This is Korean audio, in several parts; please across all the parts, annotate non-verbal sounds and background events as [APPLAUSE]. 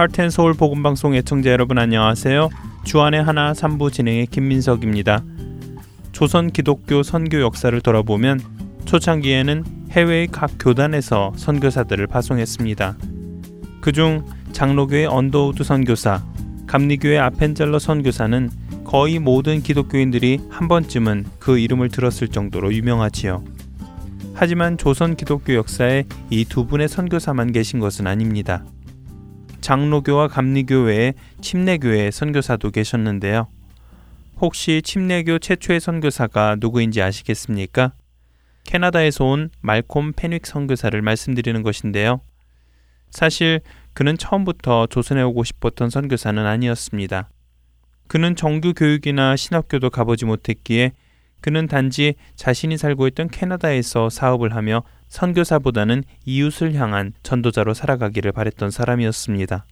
하트앤서울 복음 방송 애청자 여러분 안녕하세요. 주안의 하나 3부 진행의 김민석입니다. 조선 기독교 선교 역사를 돌아보면 초창기에는 해외의 각 교단에서 선교사들을 파송했습니다. 그중 장로교의 언더우드 선교사, 감리교의 아펜젤러 선교사는 거의 모든 기독교인들이 한 번쯤은 그 이름을 들었을 정도로 유명하지요. 하지만 조선 기독교 역사에 이 두 분의 선교사만 계신 것은 아닙니다. 장로교와 감리교 외에 침례교의 선교사도 계셨는데요. 혹시 침례교 최초의 선교사가 누구인지 아시겠습니까? 캐나다에서 온 말콤 페닉 선교사를 말씀드리는 것인데요. 사실 그는 처음부터 조선에 오고 싶었던 선교사는 아니었습니다. 그는 정규 교육이나 신학교도 가보지 못했기에 그는 단지 자신이 살고 있던 캐나다에서 사업을 하며 선교사보다는 이웃을 향한 전도자로 살아가기를 바랬던 사람이었습니다.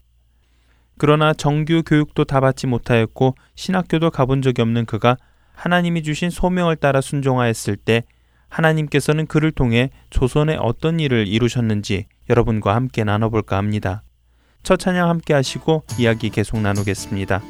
그러나 정규 교육도 다 받지 못하였고 신학교도 가본 적이 없는 그가 하나님이 주신 소명을 따라 순종하였을 때 하나님께서는 그를 통해 조선에 어떤 일을 이루셨는지 여러분과 함께 나눠볼까 합니다. 첫 찬양 함께 하시고 이야기 계속 나누겠습니다.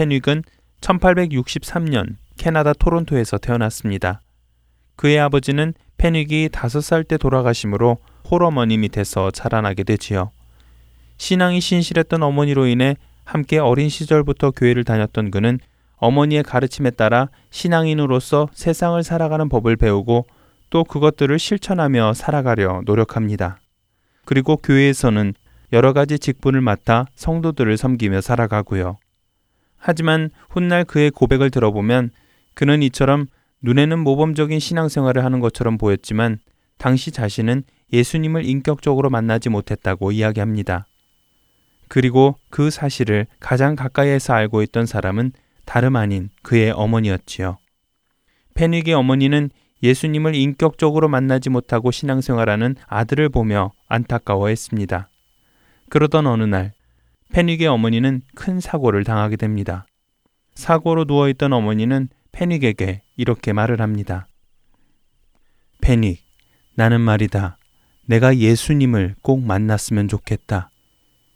페닉은 1863년 캐나다 토론토에서 태어났습니다. 그의 아버지는 페닉이 5살 때 돌아가심으로 홀어머니 밑에서 자라나게 되지요. 신앙이 신실했던 어머니로 인해 함께 어린 시절부터 교회를 다녔던 그는 어머니의 가르침에 따라 신앙인으로서 세상을 살아가는 법을 배우고 또 그것들을 실천하며 살아가려 노력합니다. 그리고 교회에서는 여러 가지 직분을 맡아 성도들을 섬기며 살아가고요. 하지만 훗날 그의 고백을 들어보면 그는 이처럼 눈에는 모범적인 신앙생활을 하는 것처럼 보였지만 당시 자신은 예수님을 인격적으로 만나지 못했다고 이야기합니다. 그리고 그 사실을 가장 가까이에서 알고 있던 사람은 다름 아닌 그의 어머니였지요. 페닉의 어머니는 예수님을 인격적으로 만나지 못하고 신앙생활하는 아들을 보며 안타까워했습니다. 그러던 어느 날 페닉의 어머니는 큰 사고를 당하게 됩니다. 사고로 누워있던 어머니는 페닉에게 이렇게 말을 합니다. 페닉, 나는 말이다. 내가 예수님을 꼭 만났으면 좋겠다.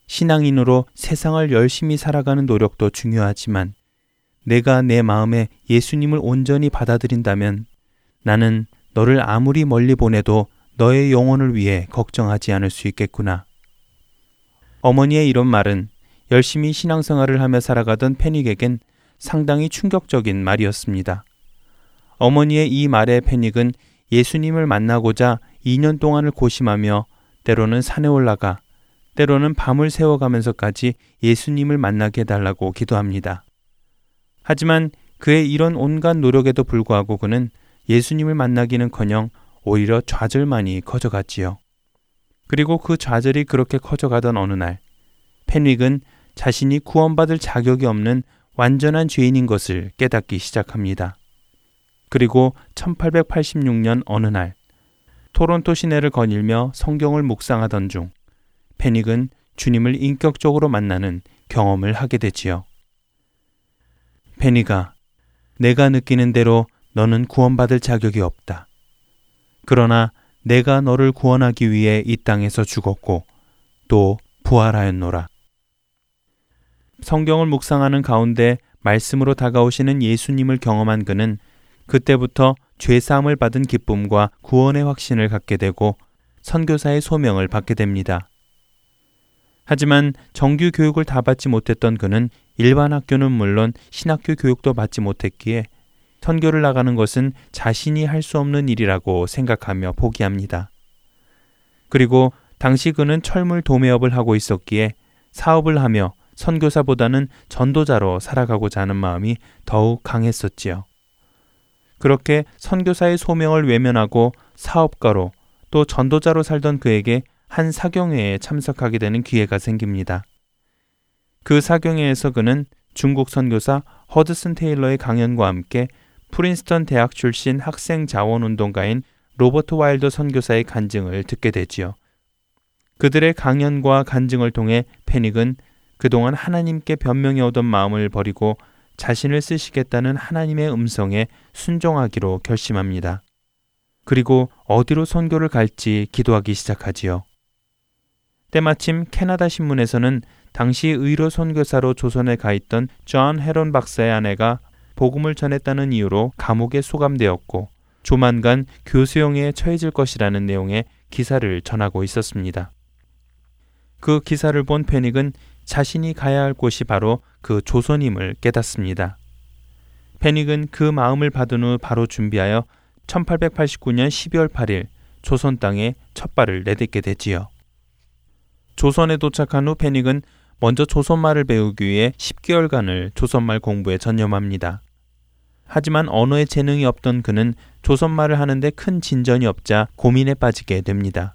신앙인으로 세상을 열심히 살아가는 노력도 중요하지만 내가 내 마음에 예수님을 온전히 받아들인다면 나는 너를 아무리 멀리 보내도 너의 영혼을 위해 걱정하지 않을 수 있겠구나. 어머니의 이런 말은 열심히 신앙생활을 하며 살아가던 패닉에겐 상당히 충격적인 말이었습니다. 어머니의 이 말에 패닉은 예수님을 만나고자 2년 동안을 고심하며 때로는 산에 올라가 때로는 밤을 새워가면서까지 예수님을 만나게 해달라고 기도합니다. 하지만 그의 이런 온갖 노력에도 불구하고 그는 예수님을 만나기는 커녕 오히려 좌절만이 커져갔지요. 그리고 그 좌절이 그렇게 커져가던 어느 날, 펜윅은 자신이 구원받을 자격이 없는 완전한 죄인인 것을 깨닫기 시작합니다. 그리고 1886년 어느 날, 토론토 시내를 거닐며 성경을 묵상하던 중, 페닉은 주님을 인격적으로 만나는 경험을 하게 되지요. 페니가 내가 느끼는 대로 너는 구원받을 자격이 없다. 그러나 내가 너를 구원하기 위해 이 땅에서 죽었고 또 부활하였노라. 성경을 묵상하는 가운데 말씀으로 다가오시는 예수님을 경험한 그는 그때부터 죄사함을 받은 기쁨과 구원의 확신을 갖게 되고 선교사의 소명을 받게 됩니다. 하지만 정규 교육을 다 받지 못했던 그는 일반 학교는 물론 신학교 교육도 받지 못했기에 선교를 나가는 것은 자신이 할 수 없는 일이라고 생각하며 포기합니다. 그리고 당시 그는 철물 도매업을 하고 있었기에 사업을 하며 선교사보다는 전도자로 살아가고자 하는 마음이 더욱 강했었지요. 그렇게 선교사의 소명을 외면하고 사업가로 또 전도자로 살던 그에게 한 사경회에 참석하게 되는 기회가 생깁니다. 그 사경회에서 그는 중국 선교사 허드슨 테일러의 강연과 함께 프린스턴 대학 출신 학생 자원운동가인 로버트 와일더 선교사의 간증을 듣게 되지요. 그들의 강연과 간증을 통해 페닉은 그동안 하나님께 변명해 오던 마음을 버리고 자신을 쓰시겠다는 하나님의 음성에 순종하기로 결심합니다. 그리고 어디로 선교를 갈지 기도하기 시작하지요. 때마침 캐나다 신문에서는 당시 의료 선교사로 조선에 가 있던 존 헤론 박사의 아내가 복음을 전했다는 이유로 감옥에 수감되었고 조만간 교수형에 처해질 것이라는 내용의 기사를 전하고 있었습니다. 그 기사를 본 펜윅은 자신이 가야 할 곳이 바로 그 조선임을 깨닫습니다. 페닉은 그 마음을 받은 후 바로 준비하여 1889년 12월 8일 조선 땅에 첫 발을 내딛게 되지요. 조선에 도착한 후 페닉은 먼저 조선말을 배우기 위해 10개월간을 조선말 공부에 전념합니다. 하지만 언어에 재능이 없던 그는 조선말을 하는데 큰 진전이 없자 고민에 빠지게 됩니다.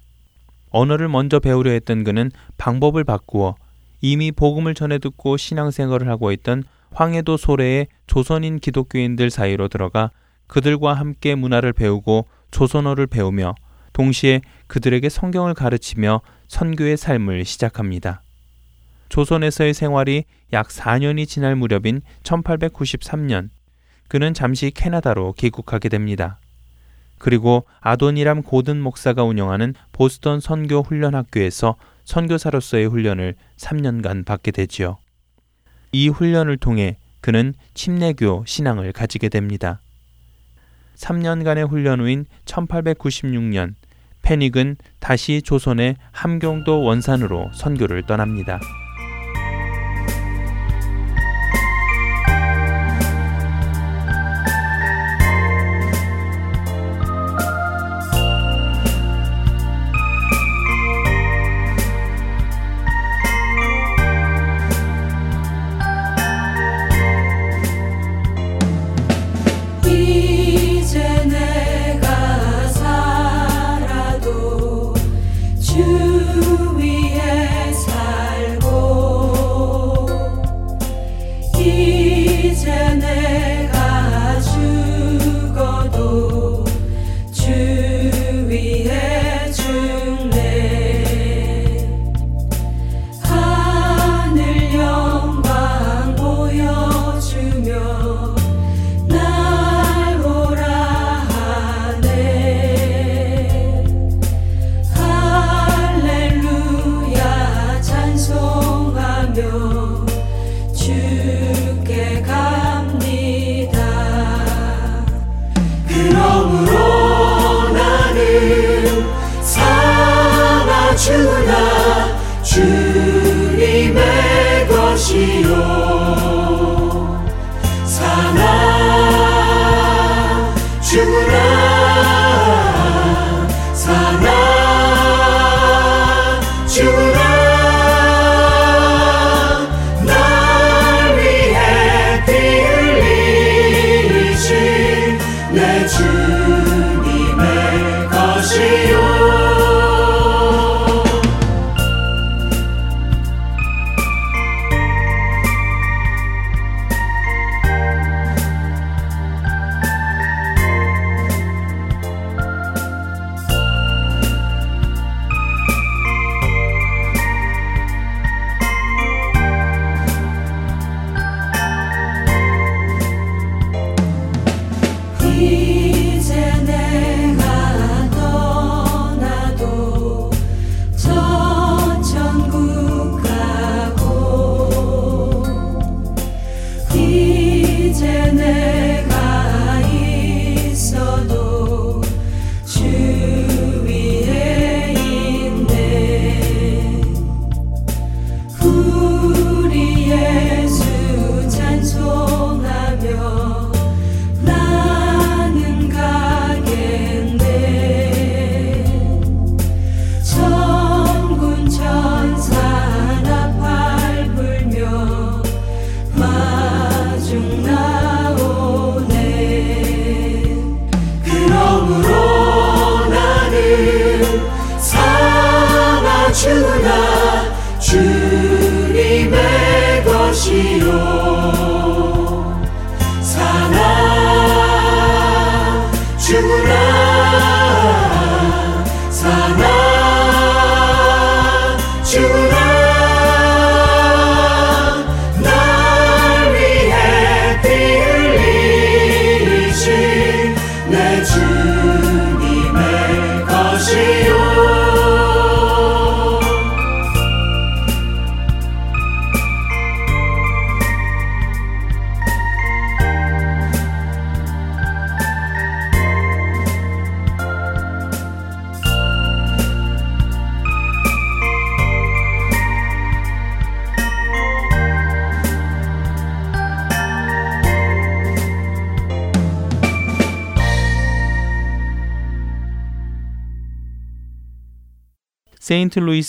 언어를 먼저 배우려 했던 그는 방법을 바꾸어 이미 복음을 전해 듣고 신앙생활을 하고 있던 황해도 소래의 조선인 기독교인들 사이로 들어가 그들과 함께 문화를 배우고 조선어를 배우며 동시에 그들에게 성경을 가르치며 선교의 삶을 시작합니다. 조선에서의 생활이 약 4년이 지날 무렵인 1893년 그는 잠시 캐나다로 귀국하게 됩니다. 그리고 아도니람 고든 목사가 운영하는 보스턴 선교 훈련 학교에서 선교사로서의 훈련을 3년간 받게 되지요. 이 훈련을 통해 그는 침례교 신앙을 가지게 됩니다. 3년간의 훈련 후인 1896년 패닉은 다시 조선의 함경도 원산으로 선교를 떠납니다.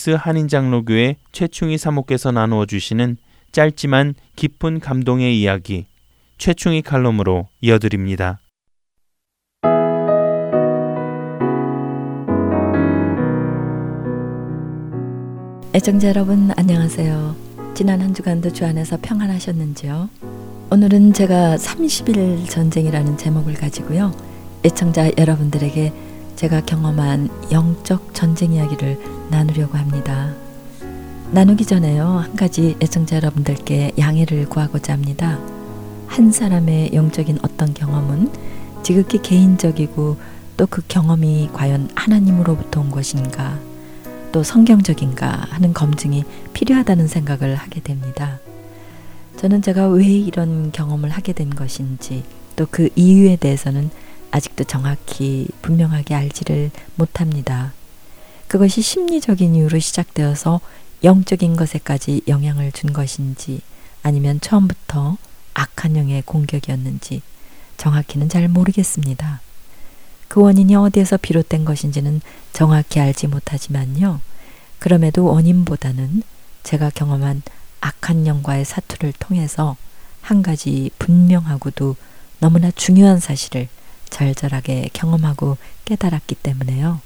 세인트루이스 한인장로교회 최충희 사모께서 나누어 주시는 짧지만 깊은 감동의 이야기 최충희 칼럼으로 이어드립니다. 애청자 여러분 안녕하세요. 지난 한 주간도 주 안에서 평안하셨는지요? 오늘은 제가 30일 전쟁이라는 제목을 가지고요. 애청자 여러분들에게 제가 경험한 영적 전쟁 이야기를 나누려고 합니다. 나누기 전에요. 한 가지 애청자 여러분들께 양해를 구하고자 합니다. 한 사람의 영적인 어떤 경험은 지극히 개인적이고 또 그 경험이 과연 하나님으로부터 온 것인가 또 성경적인가 하는 검증이 필요하다는 생각을 하게 됩니다. 저는 제가 왜 이런 경험을 하게 된 것인지 또 그 이유에 대해서는 아직도 정확히 분명하게 알지를 못합니다. 그것이 심리적인 이유로 시작되어서 영적인 것에까지 영향을 준 것인지 아니면 처음부터 악한 영의 공격이었는지 정확히는 잘 모르겠습니다. 그 원인이 어디에서 비롯된 것인지는 정확히 알지 못하지만요. 그럼에도 원인보다는 제가 경험한 악한 영과의 사투를 통해서 한 가지 분명하고도 너무나 중요한 사실을 절절하게 경험하고 깨달았기 때문에요.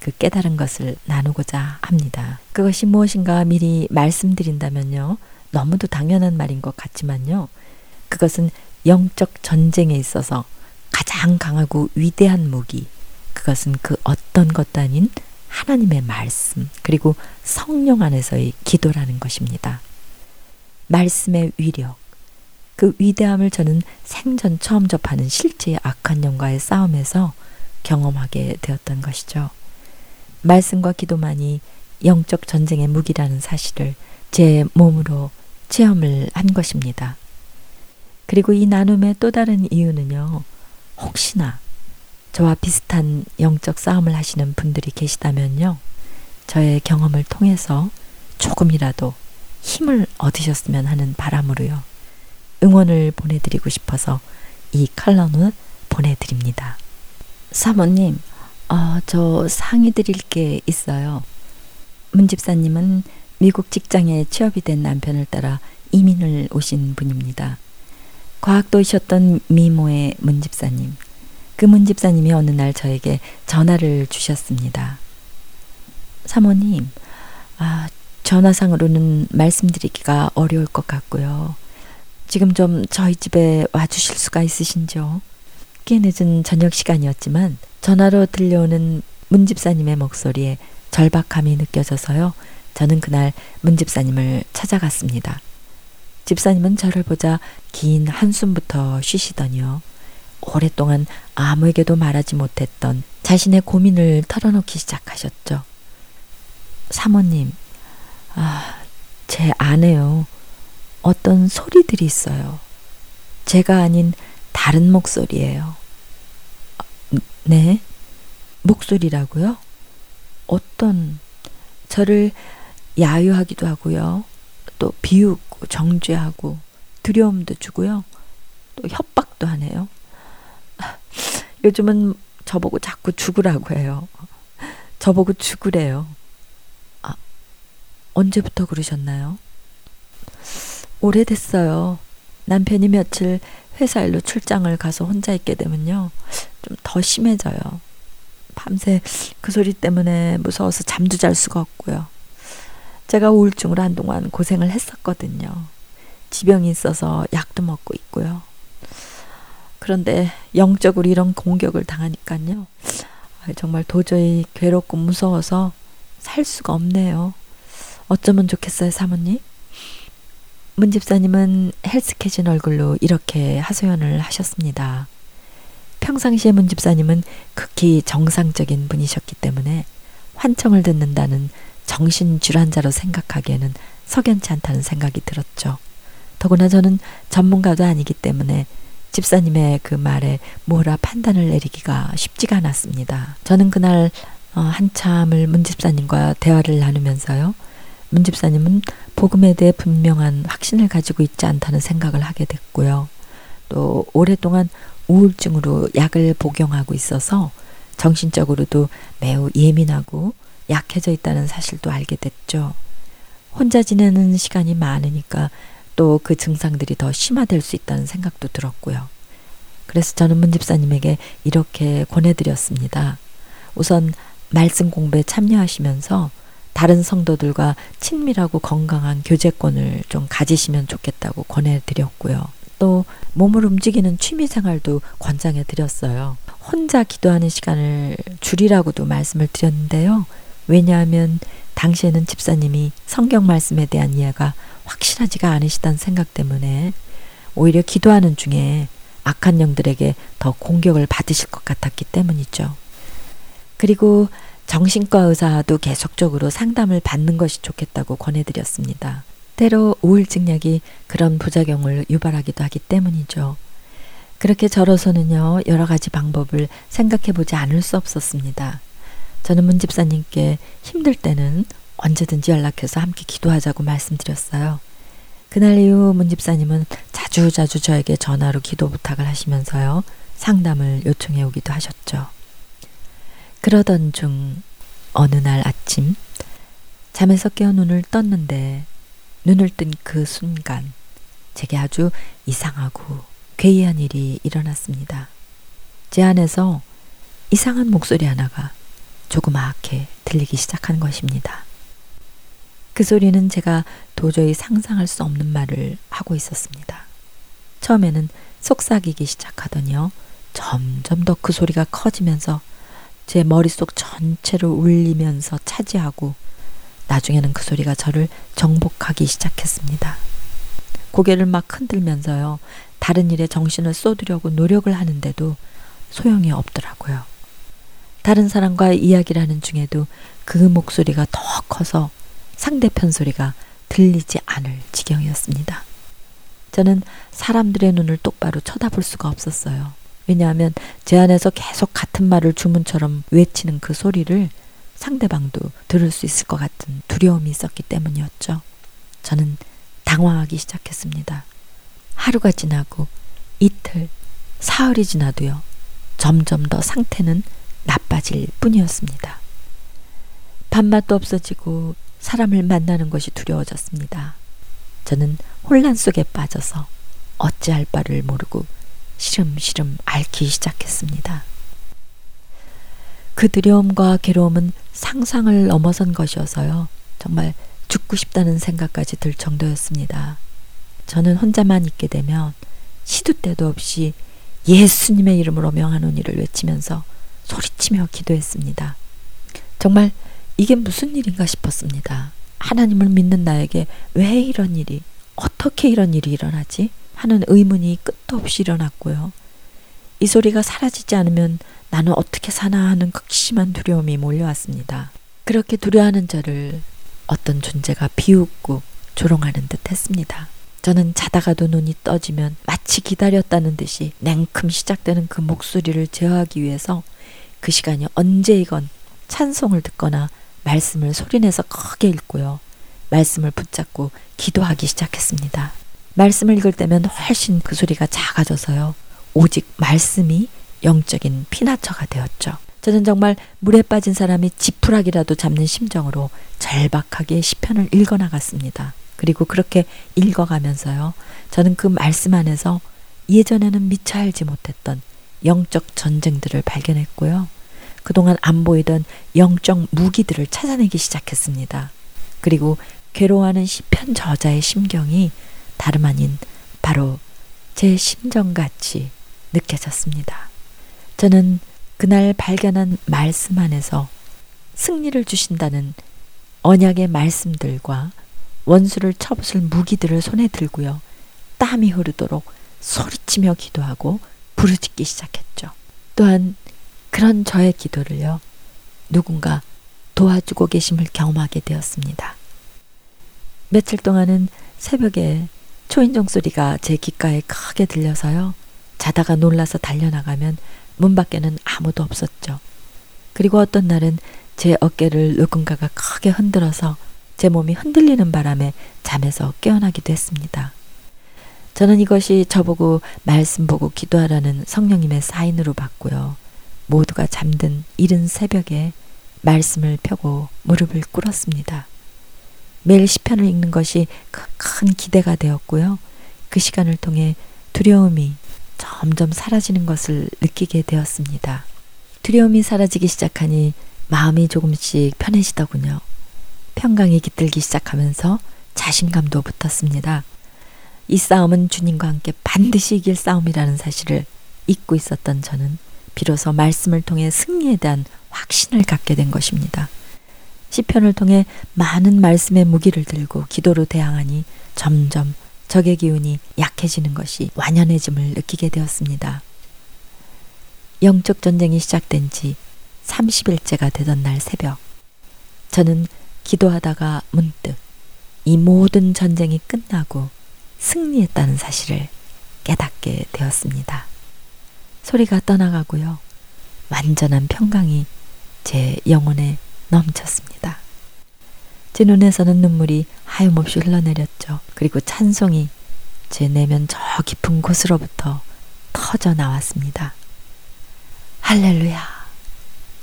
그 깨달은 것을 나누고자 합니다. 그것이 무엇인가 미리 말씀드린다면요. 너무도 당연한 말인 것 같지만요. 그것은 영적 전쟁에 있어서 가장 강하고 위대한 무기, 그것은 그 어떤 것도 아닌 하나님의 말씀, 그리고 성령 안에서의 기도라는 것입니다. 말씀의 위력, 그 위대함을 저는 생전 처음 접하는 실제의 악한 영과의 싸움에서 경험하게 되었던 것이죠. 말씀과 기도만이 영적 전쟁의 무기라는 사실을 제 몸으로 체험을 한 것입니다. 그리고 이 나눔의 또 다른 이유는요, 혹시나 저와 비슷한 영적 싸움을 하시는 분들이 계시다면요, 저의 경험을 통해서 조금이라도 힘을 얻으셨으면 하는 바람으로요. 응원을 보내드리고 싶어서 이 칼럼을 보내드립니다. 사모님, 어, 저 상의 드릴 게 있어요. 문 집사님은 미국 직장에 취업이 된 남편을 따라 이민을 오신 분입니다. 과학도이셨던 미모의 문 집사님. 그 문 집사님이 어느 날 저에게 전화를 주셨습니다. 사모님, 아, 전화상으로는 말씀드리기가 어려울 것 같고요. 지금 좀 저희 집에 와주실 수가 있으신지요? 꽤 늦은 저녁 시간이었지만 전화로 들려오는 문 집사님의 목소리에 절박함이 느껴져서요. 저는 그날 문 집사님을 찾아갔습니다. 집사님은 저를 보자 긴 한숨부터 쉬시더니요. 오랫동안 아무에게도 말하지 못했던 자신의 고민을 털어놓기 시작하셨죠. 사모님, 아, 제 안에요. 어떤 소리들이 있어요. 제가 아닌 다른 목소리예요. 네? 목소리라고요? 어떤 저를 야유하기도 하고요. 또 비웃고 정죄하고 두려움도 주고요. 또 협박도 하네요. [LAUGHS] 요즘은 저보고 자꾸 죽으라고 해요. 저보고 죽으래요. 언제부터 그러셨나요? 오래됐어요. 남편이 며칠 회사 일로 출장을 가서 혼자 있게 되면요. 좀 더 심해져요. 밤새 그 소리 때문에 무서워서 잠도 잘 수가 없고요. 제가 우울증으로 한동안 고생을 했었거든요. 지병이 있어서 약도 먹고 있고요. 그런데 영적으로 이런 공격을 당하니까요. 정말 도저히 괴롭고 무서워서 살 수가 없네요. 어쩌면 좋겠어요, 사모님? 문 집사님은 헬스케진 얼굴로 이렇게 하소연을 하셨습니다. 평상시에 문 집사님은 극히 정상적인 분이셨기 때문에 환청을 듣는다는 정신질환자로 생각하기에는 석연치 않다는 생각이 들었죠. 더구나 저는 전문가도 아니기 때문에 집사님의 그 말에 뭐라 판단을 내리기가 쉽지가 않았습니다. 저는 그날 어, 한참을 문 집사님과 대화를 나누면서요. 문 집사님은 복음에 대해 분명한 확신을 가지고 있지 않다는 생각을 하게 됐고요. 또 오랫동안 우울증으로 약을 복용하고 있어서 정신적으로도 매우 예민하고 약해져 있다는 사실도 알게 됐죠. 혼자 지내는 시간이 많으니까 또 그 증상들이 더 심화될 수 있다는 생각도 들었고요. 그래서 저는 문 집사님에게 이렇게 권해드렸습니다. 우선 말씀 공부에 참여하시면서 다른 성도들과 친밀하고 건강한 교제권을 좀 가지시면 좋겠다고 권해드렸고요. 또 몸을 움직이는 취미 생활도 권장해 드렸어요. 혼자 기도하는 시간을 줄이라고도 말씀을 드렸는데요. 왜냐하면 당시에는 집사님이 성경 말씀에 대한 이해가 확실하지가 않으시다는 생각 때문에 오히려 기도하는 중에 악한 영들에게 더 공격을 받으실 것 같았기 때문이죠. 그리고 정신과 의사도 계속적으로 상담을 받는 것이 좋겠다고 권해드렸습니다. 때로 우울증 약이 그런 부작용을 유발하기도 하기 때문이죠. 그렇게 저로서는요, 여러 가지 방법을 생각해 보지 않을 수 없었습니다. 저는 문 집사님께 힘들 때는 언제든지 연락해서 함께 기도하자고 말씀드렸어요. 그날 이후 문 집사님은 자주자주 저에게 전화로 기도 부탁을 하시면서요, 상담을 요청해 오기도 하셨죠. 그러던 중 어느 날 아침 잠에서 깨어 눈을 떴는데 눈을 뜬 그 순간 제게 아주 이상하고 괴이한 일이 일어났습니다. 제 안에서 이상한 목소리 하나가 조그맣게 들리기 시작한 것입니다. 그 소리는 제가 도저히 상상할 수 없는 말을 하고 있었습니다. 처음에는 속삭이기 시작하더니요. 점점 더 그 소리가 커지면서 제 머릿속 전체를 울리면서 차지하고 나중에는 그 소리가 저를 정복하기 시작했습니다. 고개를 막 흔들면서요. 다른 일에 정신을 쏟으려고 노력을 하는데도 소용이 없더라고요. 다른 사람과 이야기를 하는 중에도 그 목소리가 더 커서 상대편 소리가 들리지 않을 지경이었습니다. 저는 사람들의 눈을 똑바로 쳐다볼 수가 없었어요. 왜냐하면 제 안에서 계속 같은 말을 주문처럼 외치는 그 소리를 상대방도 들을 수 있을 것 같은 두려움이 있었기 때문이었죠. 저는 당황하기 시작했습니다. 하루가 지나고 이틀, 사흘이 지나도요. 점점 더 상태는 나빠질 뿐이었습니다. 밥맛도 없어지고 사람을 만나는 것이 두려워졌습니다. 저는 혼란 속에 빠져서 어찌할 바를 모르고 시름시름 앓기 시작했습니다. 그 두려움과 괴로움은 상상을 넘어선 것이어서요. 정말 죽고 싶다는 생각까지 들 정도였습니다. 저는 혼자만 있게 되면 시도 때도 없이 예수님의 이름으로 명하노니를 외치면서 소리치며 기도했습니다. 정말 이게 무슨 일인가 싶었습니다. 하나님을 믿는 나에게 왜 이런 일이, 어떻게 이런 일이 일어나지? 하는 의문이 끝도 없이 일어났고요. 이 소리가 사라지지 않으면 나는 어떻게 사나 하는 극심한 두려움이 몰려왔습니다. 그렇게 두려워하는 저를 어떤 존재가 비웃고 조롱하는 듯 했습니다. 저는 자다가도 눈이 떠지면 마치 기다렸다는 듯이 냉큼 시작되는 그 목소리를 제어하기 위해서 그 시간이 언제이건 찬송을 듣거나 말씀을 소리내서 크게 읽고요. 말씀을 붙잡고 기도하기 시작했습니다. 말씀을 읽을 때면 훨씬 그 소리가 작아져서요. 오직 말씀이 영적인 피나처가 되었죠. 저는 정말 물에 빠진 사람이 지푸라기라도 잡는 심정으로 절박하게 시편을 읽어 나갔습니다. 그리고 그렇게 읽어 가면서요. 저는 그 말씀 안에서 예전에는 미처 알지 못했던 영적 전쟁들을 발견했고요. 그동안 안 보이던 영적 무기들을 찾아내기 시작했습니다. 그리고 괴로워하는 시편 저자의 심경이 다름 아닌 바로 제 심정같이 느껴졌습니다. 저는 그날 발견한 말씀 안에서 승리를 주신다는 언약의 말씀들과 원수를 쳐부술 무기들을 손에 들고요. 땀이 흐르도록 소리치며 기도하고 부르짖기 시작했죠. 또한 그런 저의 기도를요. 누군가 도와주고 계심을 경험하게 되었습니다. 며칠 동안은 새벽에 초인종 소리가 제 귓가에 크게 들려서요. 자다가 놀라서 달려나가면 문 밖에는 아무도 없었죠. 그리고 어떤 날은 제 어깨를 누군가가 크게 흔들어서 제 몸이 흔들리는 바람에 잠에서 깨어나기도 했습니다. 저는 이것이 저보고 말씀 보고 기도하라는 성령님의 사인으로 봤고요. 모두가 잠든 이른 새벽에 말씀을 펴고 무릎을 꿇었습니다. 매일 시편을 읽는 것이 큰 기대가 되었고요. 그 시간을 통해 두려움이 점점 사라지는 것을 느끼게 되었습니다. 두려움이 사라지기 시작하니 마음이 조금씩 편해지더군요. 평강이 깃들기 시작하면서 자신감도 붙었습니다. 이 싸움은 주님과 함께 반드시 이길 싸움이라는 사실을 잊고 있었던 저는 비로소 말씀을 통해 승리에 대한 확신을 갖게 된 것입니다. 시편을 통해 많은 말씀의 무기를 들고 기도로 대항하니 점점 적의 기운이 약해지는 것이 완연해짐을 느끼게 되었습니다. 영적 전쟁이 시작된 지 30일째가 되던 날 새벽, 저는 기도하다가 문득 이 모든 전쟁이 끝나고 승리했다는 사실을 깨닫게 되었습니다. 소리가 떠나가고요. 완전한 평강이 제 영혼에 넘쳤습니다. 제 눈에서는 눈물이 하염없이 흘러내렸죠. 그리고 찬송이 제 내면 저 깊은 곳으로부터 터져 나왔습니다. 할렐루야.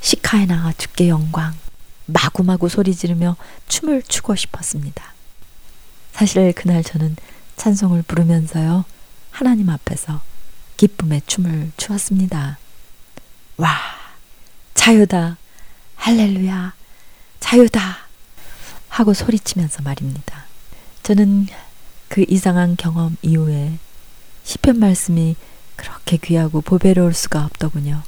시카에나 주께 영광. 마구마구 소리 지르며 춤을 추고 싶었습니다. 사실 그날 저는 찬송을 부르면서요. 하나님 앞에서 기쁨의 춤을 추었습니다. 와, 자유다. 할렐루야. 자유다. 하고 소리치면서 말입니다. 저는 그 이상한 경험 이후에 시편 말씀이 그렇게 귀하고 보배로울 수가 없더군요.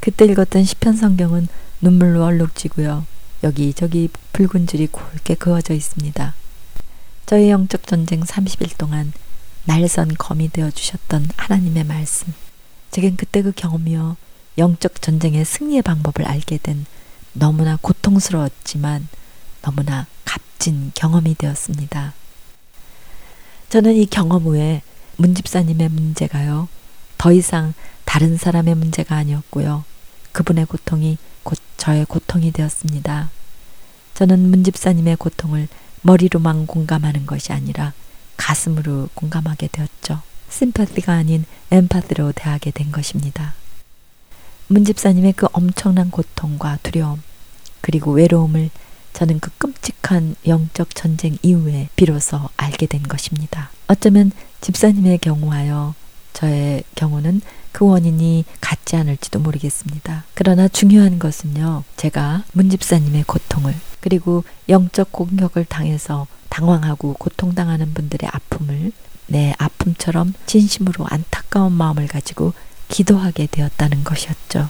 그때 읽었던 시편 성경은 눈물로 얼룩지고요. 여기저기 붉은 줄이 굵게 그어져 있습니다. 저의 영적 전쟁 30일 동안 날선 검이 되어 주셨던 하나님의 말씀. 제겐 그때 그 경험이요. 영적 전쟁의 승리의 방법을 알게 된 너무나 고통스러웠지만 너무나 값진 경험이 되었습니다. 저는 이 경험 후에 문 집사님의 문제가요. 더 이상 다른 사람의 문제가 아니었고요. 그분의 고통이 곧 저의 고통이 되었습니다. 저는 문 집사님의 고통을 머리로만 공감하는 것이 아니라 가슴으로 공감하게 되었죠. 심파티가 아닌 엠파티로 대하게 된 것입니다. 문 집사님의 그 엄청난 고통과 두려움, 그리고 외로움을 저는 그 끔찍한 영적 전쟁 이후에 비로소 알게 된 것입니다. 어쩌면 집사님의 경우하여 저의 경우는 그 원인이 같지 않을지도 모르겠습니다. 그러나 중요한 것은요, 제가 문 집사님의 고통을, 그리고 영적 공격을 당해서 당황하고 고통당하는 분들의 아픔을 내 아픔처럼 진심으로 안타까운 마음을 가지고 기도하게 되었다는 것이었죠.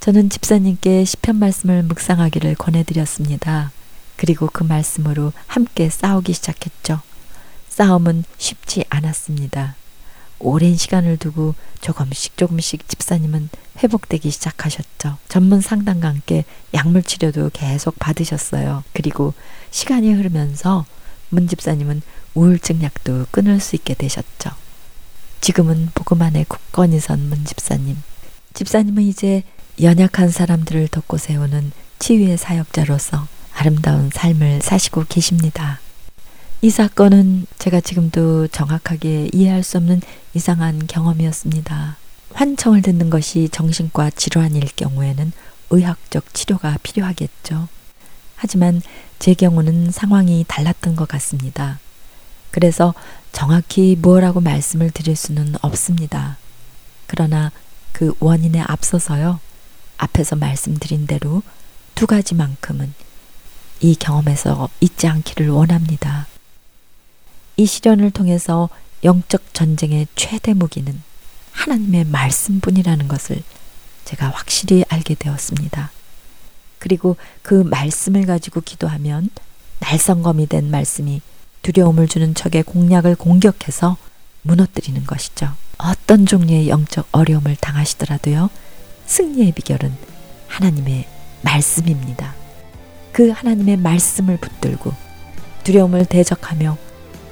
저는 집사님께 시편 말씀을 묵상하기를 권해드렸습니다. 그리고 그 말씀으로 함께 싸우기 시작했죠. 싸움은 쉽지 않았습니다. 오랜 시간을 두고 조금씩 조금씩 집사님은 회복되기 시작하셨죠. 전문 상담과 함께 약물 치료도 계속 받으셨어요. 그리고 시간이 흐르면서 문 집사님은 우울증 약도 끊을 수 있게 되셨죠. 지금은 복음 안에 굳건히 선문 집사님. 집사님은 이제 연약한 사람들을 돕고 세우는 치유의 사역자로서 아름다운 삶을 사시고 계십니다. 이 사건은 제가 지금도 정확하게 이해할 수 없는 이상한 경험이었습니다. 환청을 듣는 것이 정신과 질환일 경우에는 의학적 치료가 필요하겠죠. 하지만 제 경우는 상황이 달랐던 것 같습니다. 그래서 정확히 무엇라고 말씀을 드릴 수는 없습니다. 그러나 그 원인에 앞서서요. 앞에서 말씀드린 대로 두 가지만큼은 이 경험에서 잊지 않기를 원합니다. 이 시련을 통해서 영적 전쟁의 최대 무기는 하나님의 말씀뿐이라는 것을 제가 확실히 알게 되었습니다. 그리고 그 말씀을 가지고 기도하면 날성검이 된 말씀이 두려움을 주는 적의 공략을 공격해서 무너뜨리는 것이죠. 어떤 종류의 영적 어려움을 당하시더라도요. 승리의 비결은 하나님의 말씀입니다. 그 하나님의 말씀을 붙들고 두려움을 대적하며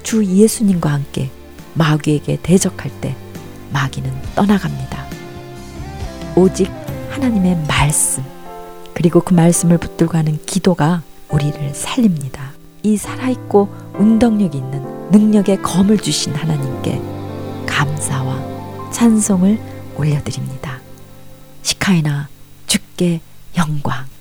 주 예수님과 함께 마귀에게 대적할 때 마귀는 떠나갑니다. 오직 하나님의 말씀, 그리고 그 말씀을 붙들고 하는 기도가 우리를 살립니다. 이 살아있고 운동력 있는 능력의 검을 주신 하나님께 감사와 찬송을 올려드립니다. 시카이나 주께 영광.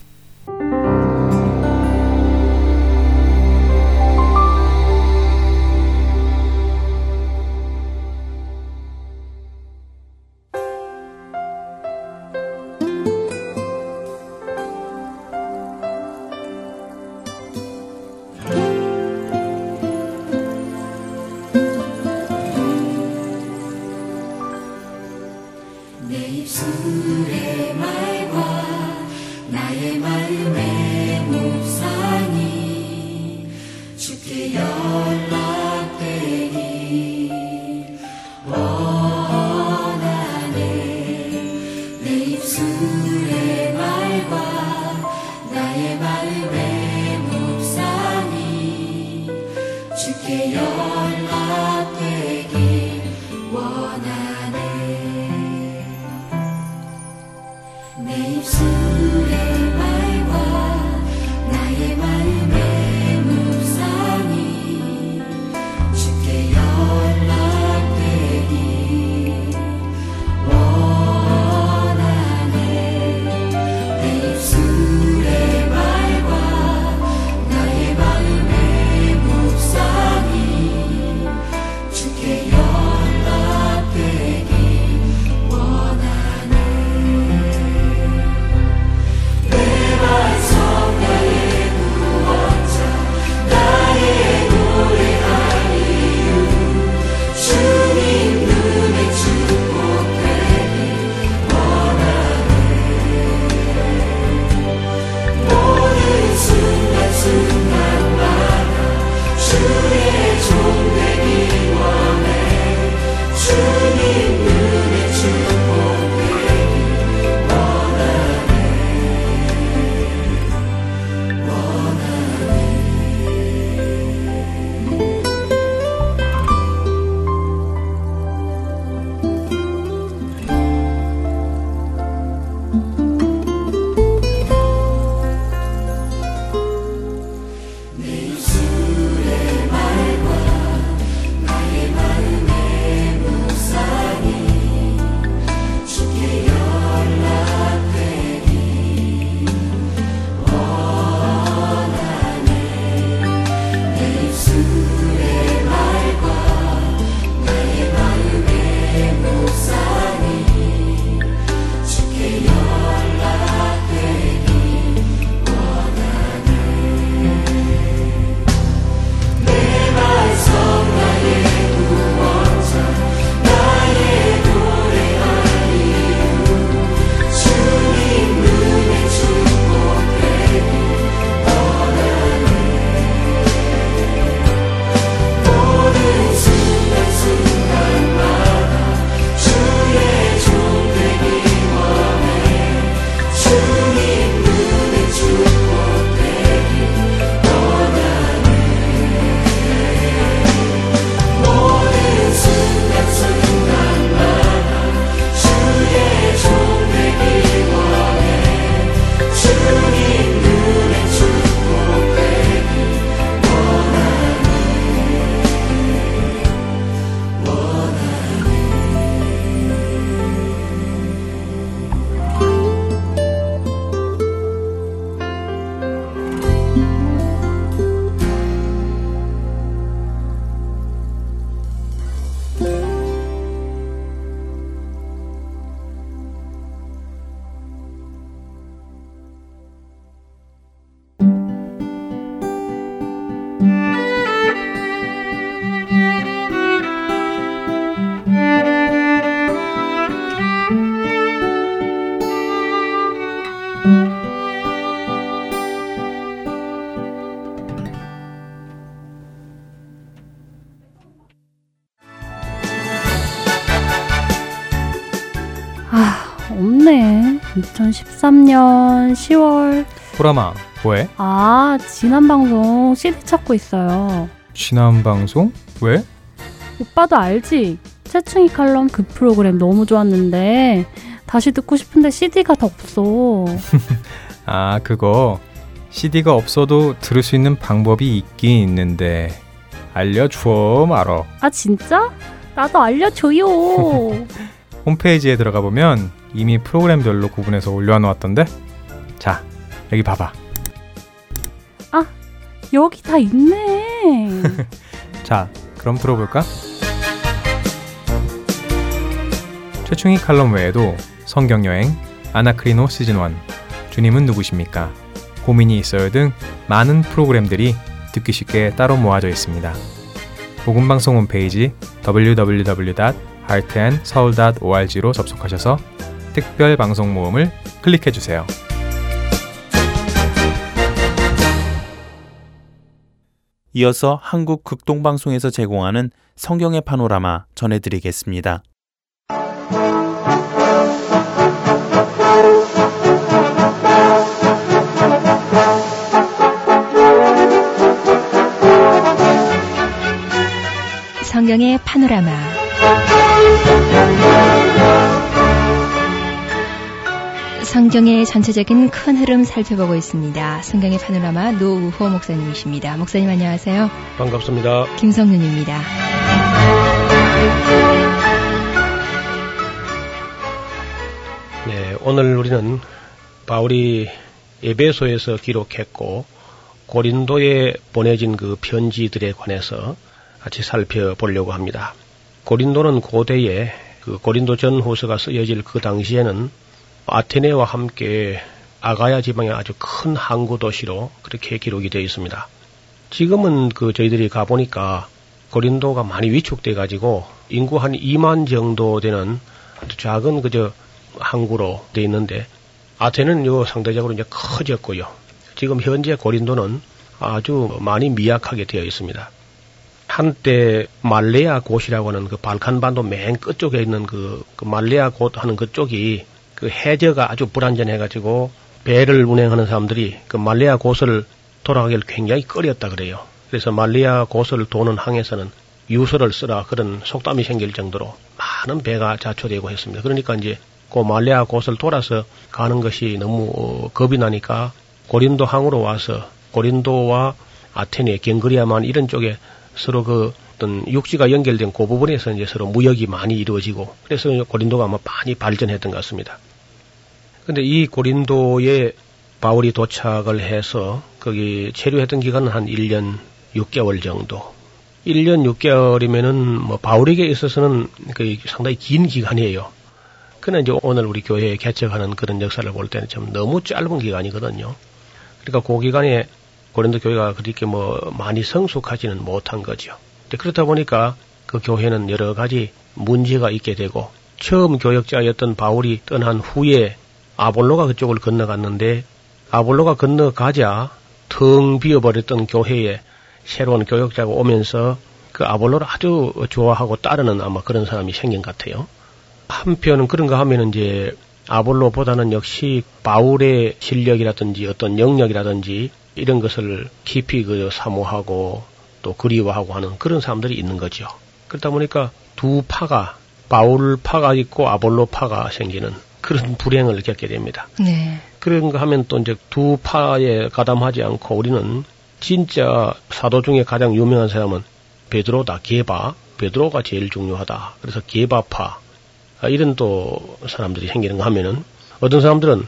내 마음의 묵상이 주께 연락 2013년 10월 보라마 왜? 아 지난 방송 CD 찾고 있어요 지난 방송? 왜? 오빠도 알지? 채충이 칼럼 그 프로그램 너무 좋았는데 다시 듣고 싶은데 CD가 더 없어 [LAUGHS] 아 그거 CD가 없어도 들을 수 있는 방법이 있긴 있는데 알려줘 말어 아 진짜? 나도 알려줘요 [LAUGHS] 홈페이지에 들어가 보면 이미 프로그램별로 구분해서 올려놓았던데? 자, 여기 봐봐. 아, 여기 다 있네. [LAUGHS] 자, 그럼 들어볼까? 최충희 칼럼 외에도 성경여행, 아나크리노 시즌 1, 주님은 누구십니까? 고민이 있어요 등 많은 프로그램들이 듣기 쉽게 따로 모아져 있습니다. 복음방송 홈페이지 www.heartandseoul.org로 접속하셔서 특별 방송 모음을 클릭해 주세요. 이어서 한국 극동방송에서 제공하는 성경의 파노라마 전해드리겠습니다. 성경의 파노라마. 성경의 전체적인 큰 흐름 살펴보고 있습니다. 성경의 파노라마 노우호 목사님이십니다. 목사님 안녕하세요. 반갑습니다. 김성윤입니다. 네, 오늘 우리는 바울이 에베소에서 기록했고 고린도에 보내진 그 편지들에 관해서 같이 살펴보려고 합니다. 고린도는 고대에 그 고린도 전후서가 쓰여질 그 당시에는 아테네와 함께 아가야 지방의 아주 큰 항구 도시로 그렇게 기록이 되어 있습니다. 지금은 그 저희들이 가보니까 고린도가 많이 위축돼 가지고 인구 한 2만 정도 되는 아주 작은 그저 항구로 되어 있는데 아테는 요 상대적으로 이제 커졌고요. 지금 현재 고린도는 아주 많이 미약하게 되어 있습니다. 한때 말레아 곳이라고 하는 그 발칸반도 맨 끝쪽에 있는 그, 그 말레아 곳 하는 그쪽이 그 해저가 아주 불안전해가지고 배를 운행하는 사람들이 그 말레아 곳을 돌아가기를 굉장히 꺼렸다 그래요. 그래서 말레아 곳을 도는 항에서는 유서를 쓰라 그런 속담이 생길 정도로 많은 배가 자초되고 했습니다. 그러니까 이제 그 말레아 곳을 돌아서 가는 것이 너무 어, 겁이 나니까 고린도 항으로 와서 고린도와 아테네, 갱그리아만 이런 쪽에 서로 그 어떤 육지가 연결된 그 부분에서 이제 서로 무역이 많이 이루어지고 그래서 고린도가 아마 많이 발전했던 것 같습니다. 근데 이 고린도에 바울이 도착을 해서 거기 체류했던 기간은 한 1년 6개월 정도. 1년 6개월이면은 뭐 바울에게 있어서는 그 상당히 긴 기간이에요. 그러나 이제 오늘 우리 교회에 개척하는 그런 역사를 볼 때는 좀 너무 짧은 기간이거든요. 그러니까 그 기간에 고린도 교회가 그렇게 뭐 많이 성숙하지는 못한 거죠. 그렇다 보니까 그 교회는 여러 가지 문제가 있게 되고 처음 교역자였던 바울이 떠난 후에 아볼로가 그쪽을 건너갔는데 아볼로가 건너가자 텅 비어버렸던 교회에 새로운 교역자가 오면서 그 아볼로를 아주 좋아하고 따르는 아마 그런 사람이 생긴 것 같아요. 한편은 그런가 하면 이제 아볼로보다는 역시 바울의 실력이라든지 어떤 영역이라든지 이런 것을 깊이 그 사모하고 또 그리워하고 하는 그런 사람들이 있는 거죠. 그러다 보니까 두 파가 바울 파가 있고 아볼로 파가 생기는 그런 불행을 겪게 됩니다. 네. 그런가 하면 또 이제 두 파에 가담하지 않고 우리는 진짜 사도 중에 가장 유명한 사람은 베드로다, 게바. 베드로가 제일 중요하다. 그래서 게바파. 아, 이런 또 사람들이 생기는가 하면은 어떤 사람들은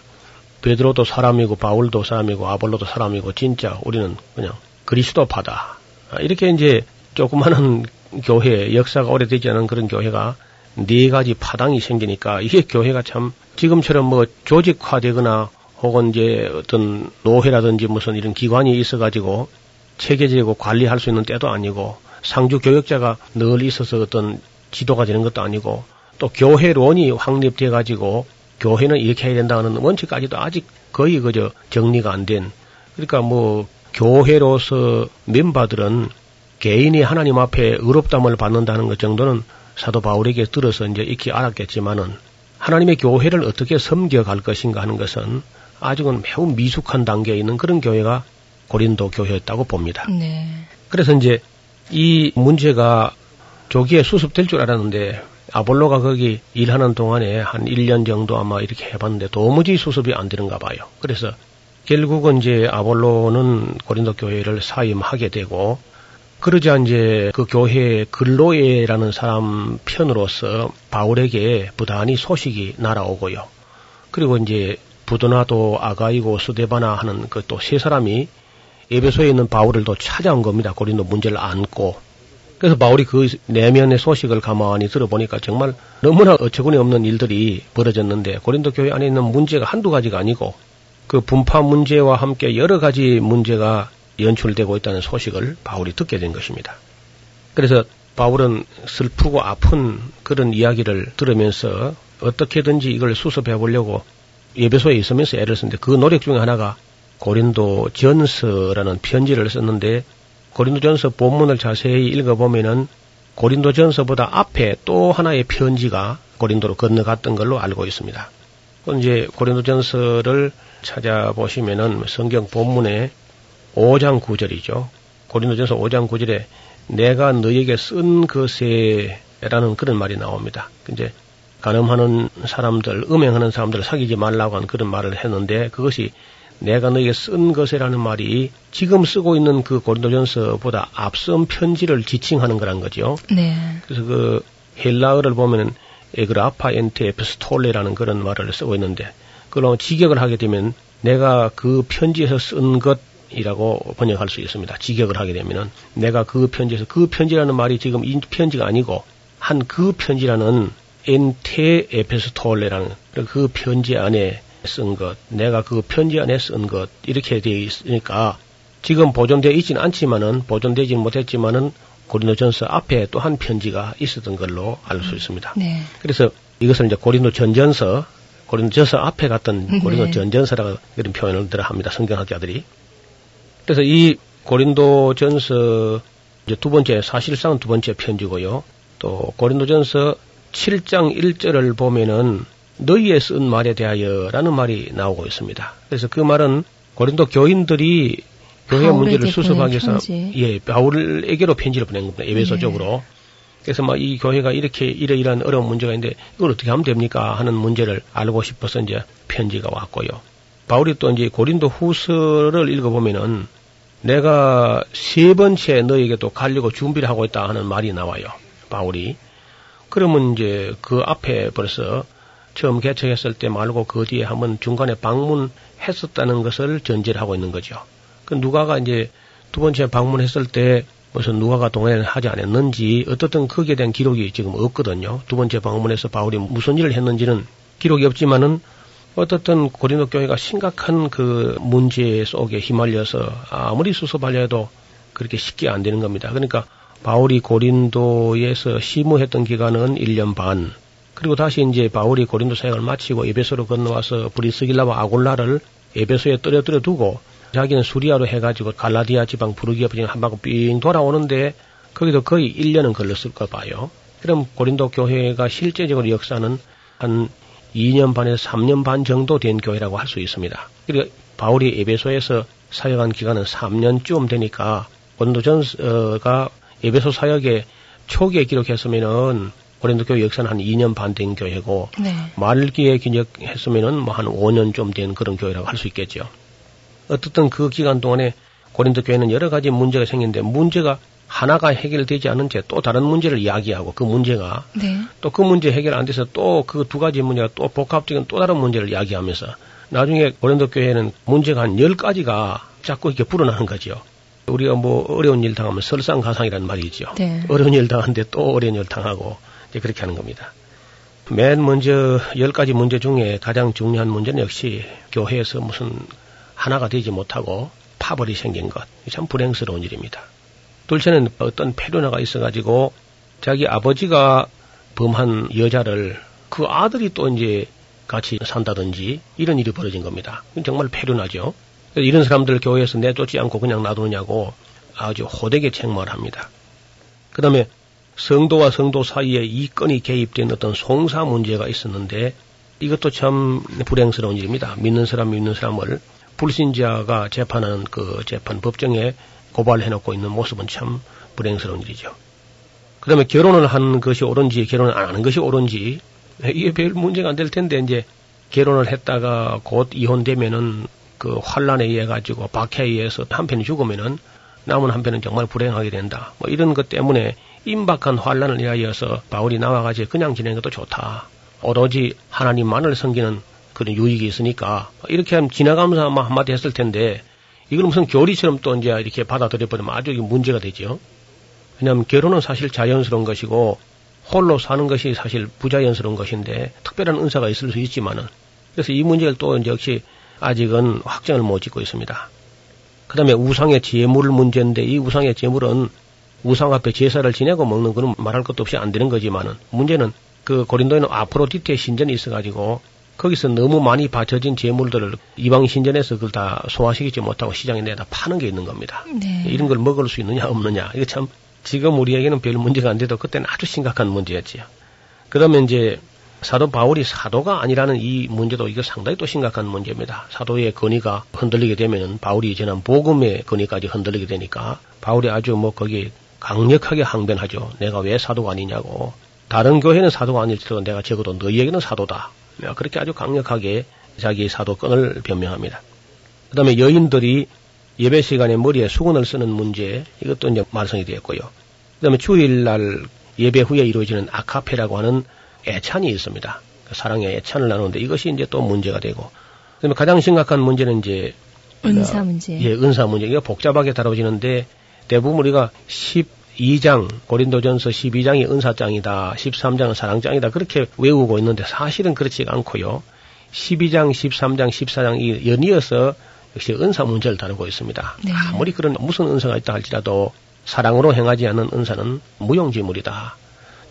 베드로도 사람이고 바울도 사람이고 아볼로도 사람이고 진짜 우리는 그냥 그리스도파다. 아, 이렇게 이제 조그마한 [LAUGHS] 교회 역사가 오래되지 않은 그런 교회가 네 가지 파당이 생기니까 이게 교회가 참 지금처럼 뭐 조직화되거나 혹은 이제 어떤 노회라든지 무슨 이런 기관이 있어가지고 체계적이고 관리할 수 있는 때도 아니고 상주 교역자가 늘 있어서 어떤 지도가 되는 것도 아니고 또 교회론이 확립돼 가지고 교회는 이렇게 해야 된다는 원칙까지도 아직 거의 그저 정리가 안 된. 그러니까 뭐 교회로서 멤버들은 개인이 하나님 앞에 의롭담을 받는다는 것 정도는 사도 바울에게 들어서 이제 익히 알았겠지만은 하나님의 교회를 어떻게 섬겨갈 것인가 하는 것은 아직은 매우 미숙한 단계에 있는 그런 교회가 고린도 교회였다고 봅니다. 네. 그래서 이제 이 문제가 조기에 수습될 줄 알았는데 아볼로가 거기 일하는 동안에 한 1년 정도 아마 이렇게 해봤는데 도무지 수습이 안 되는가 봐요. 그래서 결국은 이제 아볼로는 고린도 교회를 사임하게 되고 그러자 이제 그 교회 근로에라는 사람 편으로서 바울에게 부단히 소식이 날아오고요. 그리고 이제 부도나도 아가이고 수데바나 하는 그 또 세 사람이 에베소에 있는 바울을 또 찾아온 겁니다. 고린도 문제를 안고 그래서 바울이 그 내면의 소식을 가만히 들어보니까 정말 너무나 어처구니 없는 일들이 벌어졌는데 고린도 교회 안에 있는 문제가 한두 가지가 아니고 그 분파 문제와 함께 여러 가지 문제가 연출되고 있다는 소식을 바울이 듣게 된 것입니다. 그래서 바울은 슬프고 아픈 그런 이야기를 들으면서 어떻게든지 이걸 수습해 보려고 예배소에 있으면서 애를 썼는데 그 노력 중에 하나가 고린도 전서라는 편지를 썼는데 고린도 전서 본문을 자세히 읽어보면은 고린도 전서보다 앞에 또 하나의 편지가 고린도로 건너갔던 걸로 알고 있습니다. 이제 고린도 전서를 찾아보시면은 성경 본문에 5장 9절이죠. 고린도전서 5장 9절에 내가 너에게 쓴 것에라는 그런 말이 나옵니다. 이제 가늠하는 사람들, 음행하는 사람들을 사귀지 말라고 하는 그런 말을 했는데 그것이 내가 너에게 쓴 것이라는 말이 지금 쓰고 있는 그 고린도전서보다 앞선 편지를 지칭하는 거란 거죠. 네. 그래서 그 헬라어를 보면은 에그라파 엔테 에피스톨레라는 그런 말을 쓰고 있는데 그걸로 직역을 하게 되면 내가 그 편지에서 쓴 것 이라고 번역할 수 있습니다. 직역을 하게 되면은 내가 그 편지에서 그 편지라는 말이 지금 이 편지가 아니고 한 그 편지라는 엔테 에피스톨레라는 그 편지 안에 쓴 것, 내가 그 편지 안에 쓴 것 이렇게 되어 있으니까 지금 보존되어 있지는 않지만은 보존되지 못했지만은 고린도전서 앞에 또 한 편지가 있었던 걸로 알 수 있습니다. 네. 그래서 이것을 이제 고린도 전전서, 고린도전서 앞에 갔던 고린도 네. 전전서라고 이런 표현을 들어 합니다. 성경학자들이. 그래서 이 고린도전서 이제 두 번째 사실상 두 번째 편지고요. 또 고린도전서 7장 1절을 보면은 너희에 쓴 말에 대하여라는 말이 나오고 있습니다. 그래서 그 말은 고린도 교인들이 교회 문제를 수습하기 위해서. 예 바울에게로 편지를 보낸 겁니다. 에베소 네. 그래서 막 이 교회가 이렇게 이러이러한 어려운 문제가 있는데 이걸 어떻게 하면 됩니까 하는 문제를 알고 싶어서 이제 편지가 왔고요. 바울이 또 이제 고린도 후서를 읽어보면은 내가 세 번째 너에게 또 가려고 준비를 하고 있다 하는 말이 나와요. 바울이. 그러면 이제 그 앞에 벌써 처음 개척했을 때 말고 그 뒤에 한번 중간에 방문했었다는 것을 전제를 하고 있는 거죠. 그 누가가 이제 두 번째 방문했을 때 무슨 누가가 동행을 하지 않았는지 어떻든 거기에 대한 기록이 지금 없거든요. 두 번째 방문해서 바울이 무슨 일을 했는지는 기록이 없지만은 어떻든 고린도 교회가 심각한 그 문제 속에 휘말려서 아무리 수습하려 해도 그렇게 쉽게 안 되는 겁니다. 그러니까 바울이 고린도에서 시무했던 기간은 1년 반. 그리고 다시 이제 바울이 고린도 사역을 마치고 에베소로 건너와서 브리스길라와 아골라를 에베소에 떨어뜨려 두고 자기는 수리아로 해가지고 갈라디아 지방 부르기아 지방 한 바퀴 삥 돌아오는데 거기도 거의 1년은 걸렸을 거 봐요. 그럼 고린도 교회가 실제적으로 역사는 한 2년 반에서 3년 반 정도 된 교회라고 할 수 있습니다. 그리고 바울이 에베소에서 사역한 기간은 3년쯤 되니까 고린도전서가 에베소 사역의 초기에 기록했으면은 고린도 교회 역사는 한 2년 반 된 교회고 네. 말기에 기록했으면은 뭐 한 5년 좀 된 그런 교회라고 할 수 있겠죠. 어떻든 그 기간 동안에 고린도 교회는 여러 가지 문제가 생겼는데 문제가 하나가 해결되지 않은 채 또 다른 문제를 이야기하고 그 문제가 네. 또그 문제 해결 안 돼서 또 그 두 가지 문제가 또 복합적인 또 다른 문제를 이야기하면서 나중에 고린도 교회는 문제가 한 열가지가 자꾸 이렇게 불어나는 거죠. 우리가 뭐 어려운 일 당하면 설상가상이라는 말이 있죠. 네. 어려운 일 당하는데 또 어려운 일 당하고 이제 그렇게 하는 겁니다. 맨 먼저 열 가지 문제 중에 가장 중요한 문제는 역시 교회에서 무슨 하나가 되지 못하고 파벌이 생긴 것. 참 불행스러운 일입니다. 둘째는 어떤 페르나가 있어가지고 자기 아버지가 범한 여자를 그 아들이 또 이제 같이 산다든지 이런 일이 벌어진 겁니다. 정말. 그래서 이런 사람들 교회에서 내쫓지 않고 그냥 놔두느냐고 아주 호되게 책망을 합니다. 그 다음에 성도와 성도 사이에 이 건이 개입된 어떤 송사 문제가 있었는데 이것도 참 불행스러운 일입니다. 믿는 사람 믿는 사람을 불신자가 재판하는 그 재판 법정에 고발해 놓고 있는 모습은 참 불행스러운 일이죠. 그 다음에 결혼을 한 것이 옳은지 결혼을 안 하는 것이 옳은지 이게 별 문제가 안 될 텐데 이제 결혼을 했다가 곧 이혼되면은 그 환란에 의해 가지고 박해에 의해서 한편이 죽으면은 남은 한편은 정말 불행하게 된다. 뭐 이런 것 때문에 임박한 환란을 위하여서 바울이 나와가지고 그냥 지내는 것도 좋다. 오로지 하나님만을 섬기는 그런 유익이 있으니까 이렇게 하면 지나가면서 아마 한마디 했을 텐데 이걸 무슨 교리처럼 또 이제 이렇게 받아들여 버리면 아주 문제가 되죠. 왜냐하면 결혼은 사실 자연스러운 것이고 홀로 사는 것이 사실 부자연스러운 것인데 특별한 은사가 있을 수 있지만은 그래서 이 문제를 또 이제 역시 아직은 확정을 못 짓고 있습니다. 그 다음에 우상의 재물 문제인데 이 우상의 재물은 우상 앞에 제사를 지내고 먹는 거는 말할 것도 없이 안 되는 거지만은 문제는 그 고린도에는 아프로디테 신전이 있어가지고 거기서 너무 많이 바쳐진 재물들을 이방 신전에서 그걸 다 소화시키지 못하고 시장에 내다 파는 게 있는 겁니다. 네. 이런 걸 먹을 수 있느냐 없느냐 이거 참 지금 우리에게는 별 문제가 안 돼도 그때는 아주 심각한 문제였지요. 그러면 이제 사도 바울이 사도가 아니라는 이 문제도 이거 상당히 또 심각한 문제입니다. 사도의 권위가 흔들리게 되면은 바울이 전한 복음의 권위까지 흔들리게 되니까 바울이 아주 뭐 거기 강력하게 항변하죠. 내가 왜 사도가 아니냐고. 다른 교회는 사도가 아닐지도 내가 적어도 너희에게는 사도다. 내가 그렇게 아주 강력하게 자기 사도권을 변명합니다. 그 다음에 여인들이 예배 시간에 머리에 수건을 쓰는 문제, 이것도 이제 말썽이 되었고요. 그 다음에 주일날 예배 후에 이루어지는 아카페라고 하는 애찬이 있습니다. 그 사랑의 애찬을 나누는데 이것이 이제 또 문제가 되고, 그 다음에 가장 심각한 문제는 이제 은사 문제. 예, 은사 문제. 이거 복잡하게 다뤄지는데 대부분 우리가 12장, 고린도전서 12장이 은사장이다, 13장은 사랑장이다, 그렇게 외우고 있는데 사실은 그렇지 않고요. 12장, 13장, 14장 이 연이어서 역시 은사 문제를 다루고 있습니다. 네. 아무리 그런 무슨 은사가 있다 할지라도 사랑으로 행하지 않는 은사는 무용지물이다.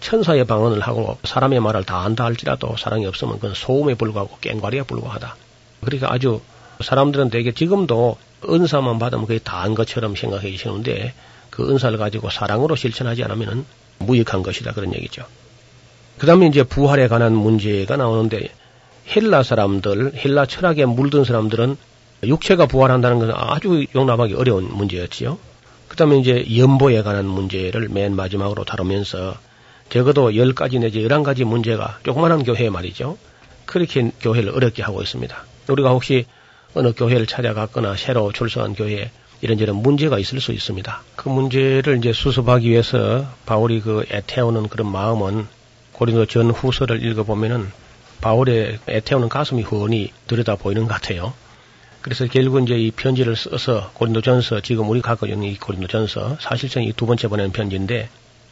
천사의 방언을 하고 사람의 말을 다 한다 할지라도 사랑이 없으면 그건 소음에 불과하고 깽과리에 불과하다. 그러니까 아주 사람들은 되게 지금도 은사만 받으면 그게 다한 것처럼 생각해 계시는데 그 은사를 가지고 사랑으로 실천하지 않으면 무익한 것이다 그런 얘기죠. 그 다음에 이제 부활에 관한 문제가 나오는데 헬라 사람들, 헬라 철학에 물든 사람들은 육체가 부활한다는 것은 아주 용납하기 어려운 문제였지요. 그 다음에 이제 연보에 관한 문제를 맨 마지막으로 다루면서 적어도 10가지 내지 11가지 문제가 조그만한 교회 말이죠. 그렇게 교회를 어렵게 하고 있습니다. 우리가 혹시 어느 교회를 찾아갔거나 새로 출석한 교회에 이런저런 문제가 있을 수 있습니다. 그 문제를 이제 수습하기 위해서 바울이 그 애태우는 그런 마음은 고린도 전 후서를 읽어보면은 바울의 애태우는 가슴이 훤히 들여다 보이는 것 같아요. 그래서 결국 이제 이 편지를 써서 고린도전서 지금 우리 갖고 있는 이 고린도전서 사실상 이 두 번째 보내는 편지인데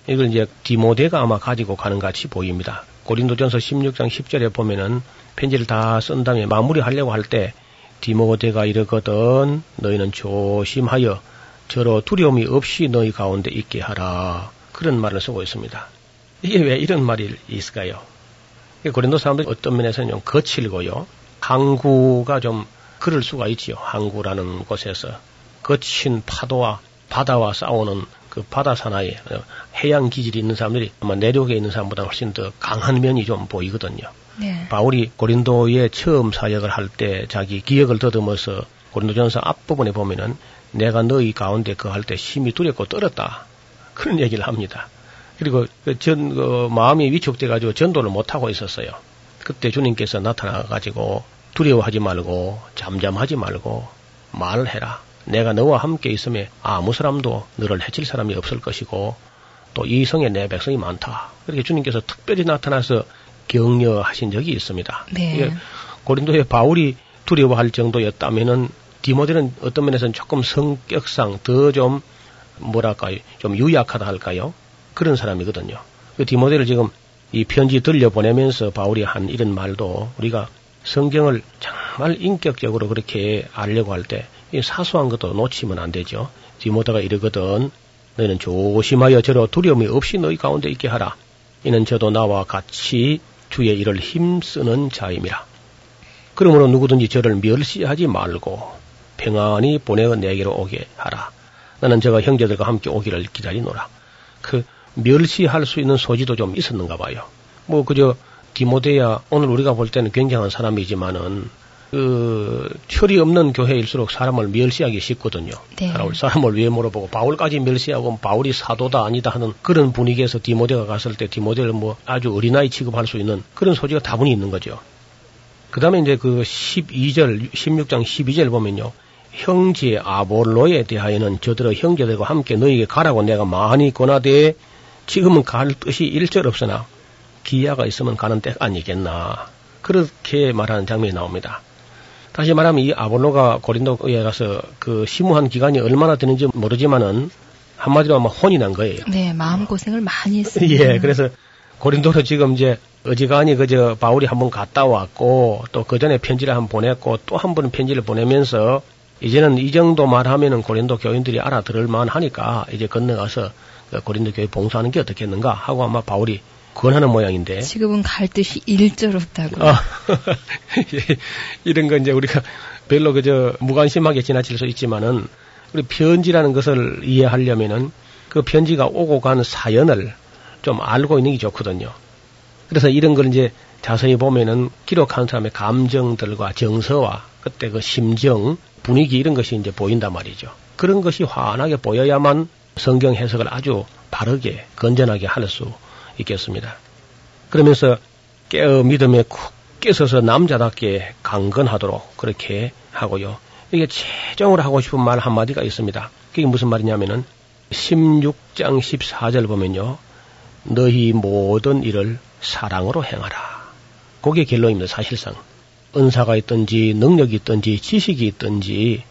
이걸 이제 디모데가 아마 가지고 가는 것 같이 보입니다. 고린도전서 16장 10절에 보면은 편지를 다 쓴 다음에 마무리하려고 할 때 디모데가 이르거든 너희는 조심하여 저로 두려움이 없이 너희 가운데 있게 하라 그런 말을 쓰고 있습니다. 이게 왜 이런 말이 있을까요? 고린도 사람들이 어떤 면에서는 좀 거칠고요. 항구가 좀 그럴 수가 있지요. 항구라는 곳에서 거친 파도와 바다와 싸우는 그 바다 사나이 해양 기질이 있는 사람들이 아마 내륙에 있는 사람보다 훨씬 더 강한 면이 좀 보이거든요. 네. 바울이 고린도에 처음 사역을 할 때 자기 기억을 더듬어서 고린도전서 앞부분에 보면은 내가 너희 가운데 그 할 때 심히 두렵고 떨었다. 그런 얘기를 합니다. 그리고 그 전, 그 마음이 위축돼 가지고 전도를 못 하고 있었어요. 그때 주님께서 나타나 가지고 두려워하지 말고 잠잠하지 말고 말을 해라. 내가 너와 함께 있음에 아무 사람도 너를 해칠 사람이 없을 것이고 또 이 성에 내 백성이 많다. 그렇게 주님께서 특별히 나타나서 격려하신 적이 있습니다. 네. 이게 고린도의 바울이 두려워할 정도였다면은 디모데는 어떤 면에서는 조금 성격상 더 좀 뭐랄까요 좀 유약하다 할까요 그런 사람이거든요. 그 디모데를 지금 이 편지 들려보내면서 바울이 한 이런 말도 우리가 성경을 정말 인격적으로 그렇게 알려고 할 때 이 사소한 것도 놓치면 안 되죠. 디모데가 이르거든 너희는 조심하여 저로 두려움이 없이 너희 가운데 있게 하라. 이는 저도 나와 같이 주의 일을 힘쓰는 자임이라. 그러므로 누구든지 저를 멸시하지 말고 평안히 보내어 내게로 오게 하라. 나는 저가 형제들과 함께 오기를 기다리노라. 그 멸시할 수 있는 소지도 좀 있었는가 봐요. 뭐 그저 디모데야 오늘 우리가 볼 때는 굉장한 사람이지만은 그 철이 없는 교회일수록 사람을 멸시하기 쉽거든요. 네. 사람을, 왜 물어보고 바울까지 멸시하고 바울이 사도다 아니다 하는 그런 분위기에서 디모데가 갔을 때 디모데를 뭐 아주 어린아이 취급할 수 있는 그런 소지가 다분히 있는 거죠. 그 다음에 이제 그 12절, 16장 12절 보면요. 형제 아볼로에 대하여는 저들의 형제들과 함께 너에게 가라고 내가 많이 권하되 지금은 갈 뜻이 일절 없으나 기야가 있으면 가는 때가 아니겠나. 그렇게 말하는 장면이 나옵니다. 다시 말하면 이 아볼로가 고린도에 가서 그 시무한 기간이 얼마나 되는지 모르지만은 한마디로 하면 혼이 난 거예요. 네, 마음 고생을 많이 했습니다. 예, 그래서 고린도로 지금 이제 어지간히 그저 바울이 한번 갔다 왔고 또 그 전에 편지를 한 번 보냈고 또 한 번 편지를 보내면서 이제는 이 정도 말하면은 고린도 교인들이 알아들을 만하니까 이제 건너가서 그 고린도 교회 봉사하는 게 어떻겠는가 하고 아마 바울이 권하는 모양인데 지금은 갈 뜻이 일절 없다고. 아, [LAUGHS] 예, 이런 거 이제 우리가 별로 그저 무관심하게 지나칠 수 있지만은 우리 편지라는 것을 이해하려면은 그 편지가 오고 간 사연을 좀 알고 있는 게 좋거든요. 그래서 이런 걸 이제 자세히 보면은 기록한 사람의 감정들과 정서와 그때 그 심정, 분위기 이런 것이 이제 보인단 말이죠. 그런 것이 환하게 보여야만 성경 해석을 아주 바르게 건전하게 할 수 있겠습니다. 그러면서 깨어 믿음에 쿡 깨서서 남자답게 강건하도록 그렇게 하고요. 이게 최종으로 하고 싶은 말 한마디가 있습니다. 그게 무슨 말이냐면은 16장 14절 보면요. 너희 모든 일을 사랑으로 행하라. 그게 결론입니다. 사실상. 은사가 있든지 능력이 있든지 지식이 있든지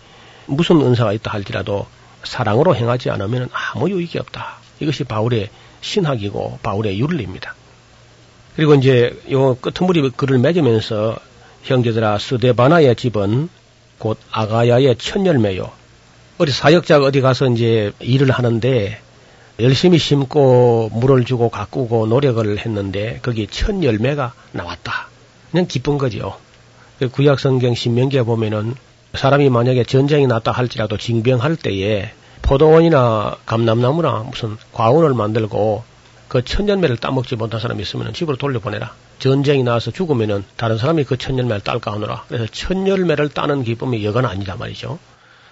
무슨 은사가 있다 할지라도 사랑으로 행하지 않으면 아무 유익이 없다. 이것이 바울의 신학이고 바울의 윤리입니다. 그리고 이제 요 끄트머리 글을 맺으면서 형제들아 스데바나의 집은 곧 아가야의 첫 열매요. 어디 사역자가 어디 가서 이제 일을 하는데 열심히 심고 물을 주고 가꾸고 노력을 했는데 거기 첫 열매가 나왔다. 그냥 기쁜 거죠. 그 구약 성경 신명기에 보면은 사람이 만약에 전쟁이 났다 할지라도 징병할 때에 포도원이나 감남나무나 무슨 과원을 만들고 그 천년매를 따먹지 못한 사람이 있으면 집으로 돌려보내라. 전쟁이 나서 죽으면은 다른 사람이 그 천년매를 딸까 하노라. 그래서 천년매를 따는 기쁨이 여간 아니다 말이죠.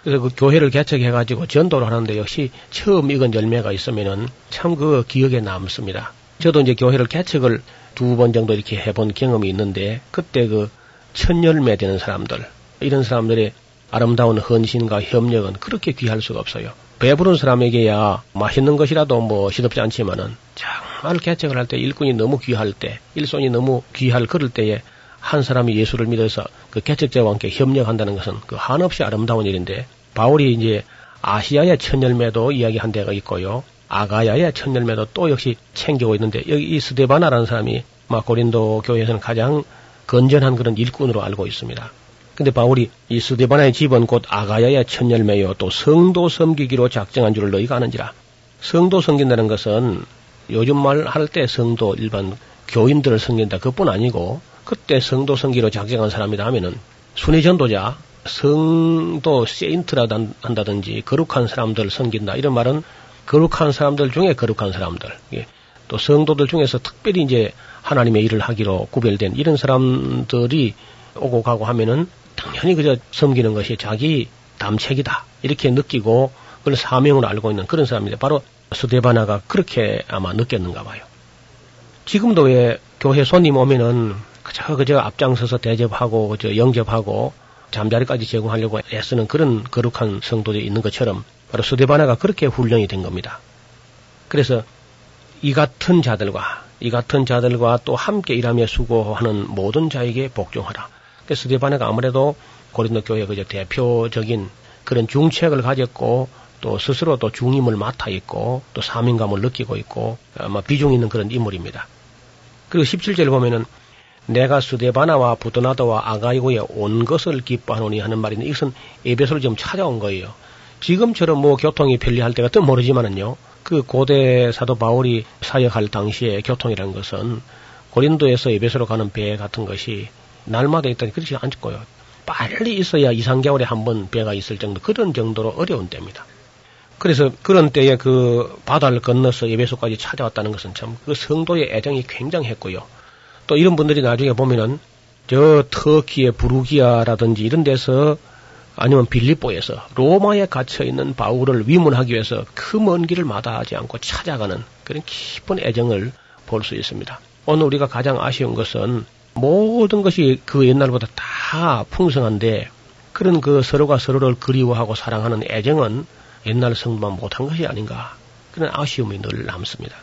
그래서 그 교회를 개척해가지고 전도를 하는데 역시 처음 익은 열매가 있으면은 참 그 기억에 남습니다. 저도 이제 교회를 개척을 두 번 정도 이렇게 해본 경험이 있는데 그때 그 천열매 되는 사람들 이런 사람들의 아름다운 헌신과 협력은 그렇게 귀할 수가 없어요. 배부른 사람에게야 맛있는 것이라도 뭐 시덥지 않지만은 정말 개척을 할 때 일꾼이 너무 귀할 때, 일손이 너무 귀할 그럴 때에 한 사람이 예수를 믿어서 그 개척자와 함께 협력한다는 것은 그 한없이 아름다운 일인데 바울이 이제 아시아의 천열매도 이야기한 데가 있고요. 아가야의 천열매도 또 역시 챙기고 있는데 여기 이 스데바나라는 사람이 막 고린도 교회에서는 가장 건전한 그런 일꾼으로 알고 있습니다. 근데 바울이 이 스데바나의 집은 곧 아가야의 천열매요 또 성도 섬기기로 작정한 줄을 너희가 아는지라. 성도 섬긴다는 것은 요즘 말 할 때 성도 일반 교인들을 섬긴다 그뿐 아니고 그때 성도 섬기로 작정한 사람이다 하면은 순회 전도자 성도 세인트라 한다든지 거룩한 사람들 섬긴다 이런 말은 거룩한 사람들 중에 거룩한 사람들 예. 또 성도들 중에서 특별히 이제 하나님의 일을 하기로 구별된 이런 사람들이 오고 가고 하면은 당연히 그저 섬기는 것이 자기 담책이다. 이렇게 느끼고 그걸 사명으로 알고 있는 그런 사람인데 바로 스데바나가 그렇게 아마 느꼈는가 봐요. 지금도 왜 교회 손님 오면은 그저 그저 앞장서서 대접하고 그저 영접하고 잠자리까지 제공하려고 애쓰는 그런 거룩한 성도들이 있는 것처럼 바로 스데바나가 그렇게 훈련이 된 겁니다. 그래서 이 같은 자들과 이 같은 자들과 또 함께 일하며 수고하는 모든 자에게 복종하라. 스데바네가 아무래도 고린도 교회 그 대표적인 그런 중책을 가졌고 또 스스로 또 중임을 맡아 있고 또 사명감을 느끼고 있고 아마 비중 있는 그런 인물입니다. 그리고 17절 보면은 내가 스데바나와 부도나도와 아가이고에 온 것을 기뻐하노니 하는 말인데 이것은 에베소를 좀 찾아온 거예요. 지금처럼 뭐 교통이 편리할 때가 또 모르지만은요. 그 고대 사도 바울이 사역할 당시에 교통이라는 것은 고린도에서 에베소로 가는 배 같은 것이 날마다 있다니 그렇지 않고요. 빨리 있어야 2, 3개월에 한 번 배가 있을 정도 그런 정도로 어려운 때입니다. 그래서 그런 때에 그 바다를 건너서 예배소까지 찾아왔다는 것은 참 그 성도의 애정이 굉장했고요. 또 이런 분들이 나중에 보면은 저 터키의 부르기아라든지 이런 데서 아니면 빌립보에서 로마에 갇혀 있는 바울을 위문하기 위해서 그 먼 길을 마다하지 않고 찾아가는 그런 깊은 애정을 볼 수 있습니다. 오늘 우리가 가장 아쉬운 것은 모든 것이 그 옛날보다 다 풍성한데 그런 그 서로가 서로를 그리워하고 사랑하는 애정은 옛날 성도만 못한 것이 아닌가 그런 아쉬움이 늘 남습니다.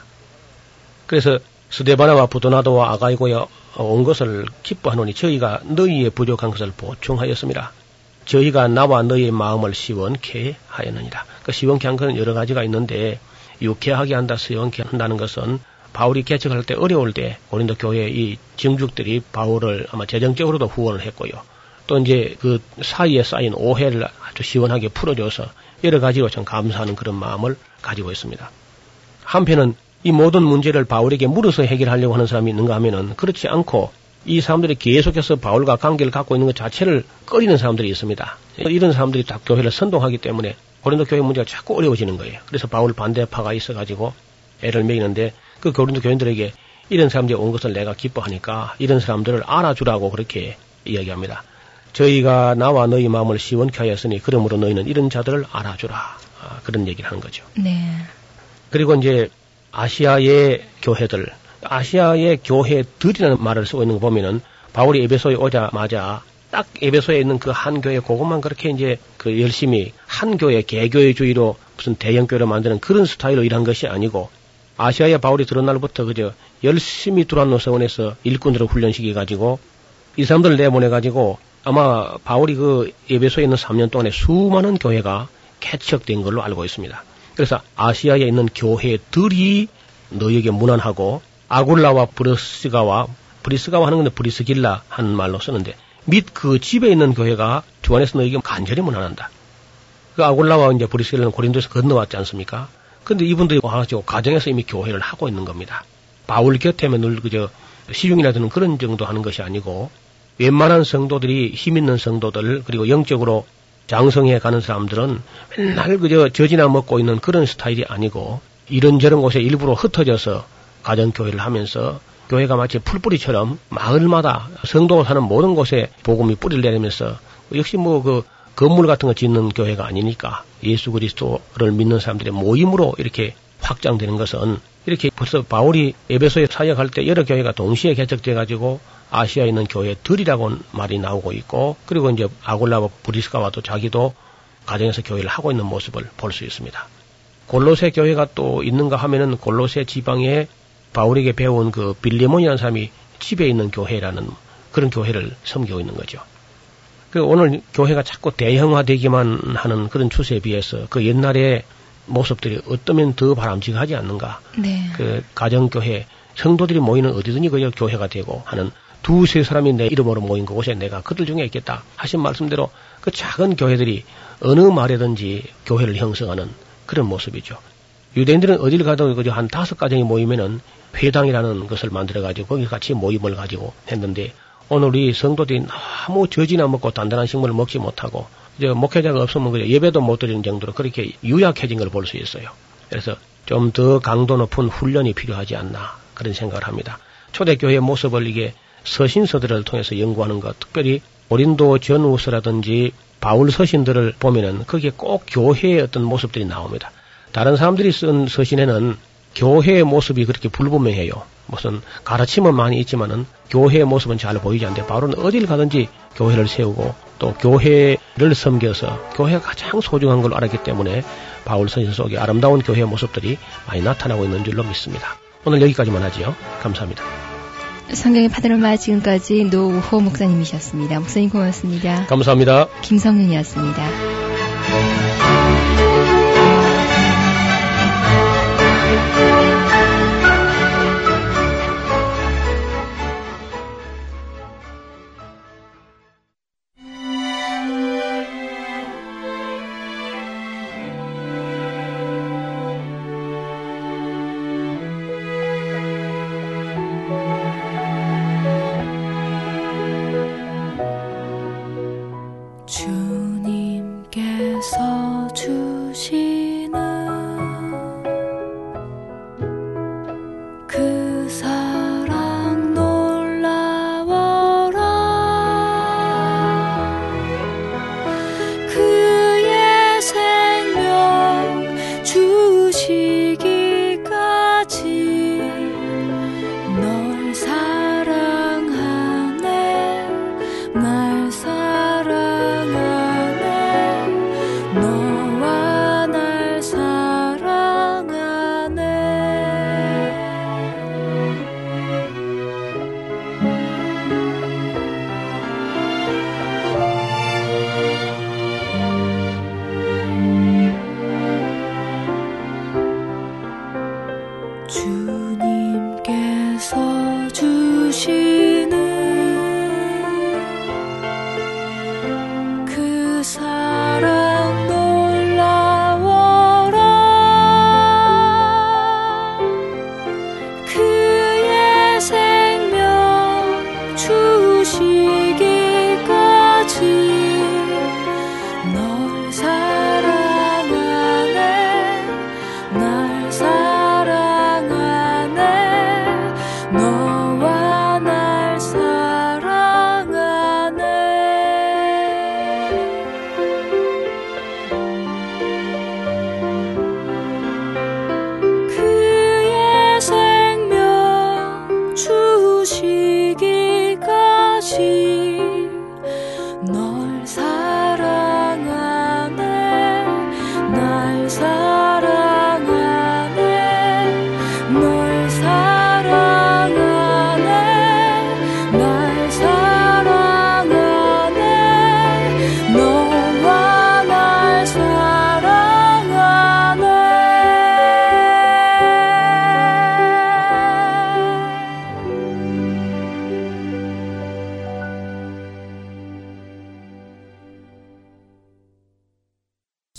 그래서 스데바나와 부도나도와 아가이고에 온 것을 기뻐하노니 저희가 너희의 부족한 것을 보충하였습니다. 저희가 나와 너희의 마음을 시원케 하였느니라. 그 시원케 한 것은 여러 가지가 있는데 유쾌하게 한다, 시원케 한다는 것은 바울이 개척할 때 어려울 때 고린도 교회 이 정죽들이 바울을 아마 재정적으로도 후원을 했고요. 또 이제 그 사이에 쌓인 오해를 아주 시원하게 풀어줘서 여러 가지로 참 감사하는 그런 마음을 가지고 있습니다. 한편은 이 모든 문제를 바울에게 물어서 해결하려고 하는 사람이 있는가 하면은 그렇지 않고 이 사람들이 계속해서 바울과 관계를 갖고 있는 것 자체를 꺼리는 사람들이 있습니다. 이런 사람들이 다 교회를 선동하기 때문에 고린도 교회 문제가 자꾸 어려워지는 거예요. 그래서 바울 반대파가 있어가지고 애를 매이는데 그 고린도 교인들에게 이런 사람들이 온 것을 내가 기뻐하니까 이런 사람들을 알아주라고 그렇게 이야기합니다. 저희가 나와 너희 마음을 시원케 하였으니 그러므로 너희는 이런 자들을 알아주라. 아, 그런 얘기를 하는 거죠. 네. 그리고 이제 아시아의 교회들, 아시아의 교회들이라는 말을 쓰고 있는 거 보면은 바울이 에베소에 오자마자 딱 에베소에 있는 그 한 교회 그것만 그렇게 이제 그 열심히 한 교회 개교회주의로 무슨 대형 교회를 만드는 그런 스타일로 일한 것이 아니고 아시아에 바울이 들어온 날부터 그저 열심히 두란 노서원에서 일꾼들을 훈련시켜 가지고 이 사람들을 내보내 가지고 아마 바울이 그 에베소에 있는 3년 동안에 수많은 교회가 개척된 걸로 알고 있습니다. 그래서 아시아에 있는 교회들이 너에게 무난하고 아굴라와 브리스가와 브리스가와 하는 건데 브리스길라 하는 말로 쓰는데 및 그 집에 있는 교회가 주 안에서 너에게 간절히 무난한다. 그 아굴라와 이제 브리스길라는 고린도에서 건너왔지 않습니까? 근데 이분들이 와가지고 가정에서 이미 교회를 하고 있는 겁니다. 바울 곁에면 늘 그저 시중이나 드는 그런 정도 하는 것이 아니고 웬만한 성도들이 힘 있는 성도들 그리고 영적으로 장성해 가는 사람들은 맨날 그저 젖이나 먹고 있는 그런 스타일이 아니고 이런저런 곳에 일부러 흩어져서 가정교회를 하면서 교회가 마치 풀뿌리처럼 마을마다 성도가 사는 모든 곳에 복음이 뿌리를 내리면서 역시 뭐 그 건물 같은 거 짓는 교회가 아니니까 예수 그리스도를 믿는 사람들의 모임으로 이렇게 확장되는 것은 이렇게 벌써 바울이 에베소에 사역할 때 여러 교회가 동시에 개척돼 가지고 아시아에 있는 교회들이라고 말이 나오고 있고 그리고 이제 아골라와 브리스가와도 자기도 가정에서 교회를 하고 있는 모습을 볼 수 있습니다. 골로새 교회가 또 있는가 하면은 골로새 지방에 바울에게 배운 그 빌리몬이라는 사람이 집에 있는 교회라는 그런 교회를 섬기고 있는 거죠. 그 오늘 교회가 자꾸 대형화되기만 하는 그런 추세에 비해서 그 옛날의 모습들이 어쩌면 더 바람직하지 않는가. 네. 그 가정교회 성도들이 모이는 어디든지 그저 교회가 되고 하는 두세 사람이 내 이름으로 모인 그곳에 내가 그들 중에 있겠다 하신 말씀대로 그 작은 교회들이 어느 말에든지 교회를 형성하는 그런 모습이죠. 유대인들은 어딜 가도 그저 한 다섯 가정이 모이면은 회당이라는 것을 만들어 가지고 거기 같이 모임을 가지고 했는데 오늘 우리 성도들이 너무 저지나 먹고 단단한 식물을 먹지 못하고 이제 목회자가 없으면 그저 예배도 못 드리는 정도로 그렇게 유약해진 걸 볼 수 있어요. 그래서 좀 더 강도 높은 훈련이 필요하지 않나 그런 생각을 합니다. 초대교회의 모습을 이게 서신서들을 통해서 연구하는 것, 특별히 고린도 전우서라든지 바울 서신들을 보면은 거기에 꼭 교회의 어떤 모습들이 나옵니다. 다른 사람들이 쓴 서신에는 교회의 모습이 그렇게 불분명해요. 무슨 가르침은 많이 있지만은 교회의 모습은 잘 보이지 않는데 바울은 어딜 가든지 교회를 세우고 또 교회를 섬겨서 교회가 가장 소중한 걸로 알았기 때문에 바울 서신 속에 아름다운 교회의 모습들이 많이 나타나고 있는 줄로 믿습니다. 오늘 여기까지만 하지요. 감사합니다. 성경의 파드로마 지금까지 노우호 목사님이셨습니다. 목사님 고맙습니다. 감사합니다. 김성윤이었습니다.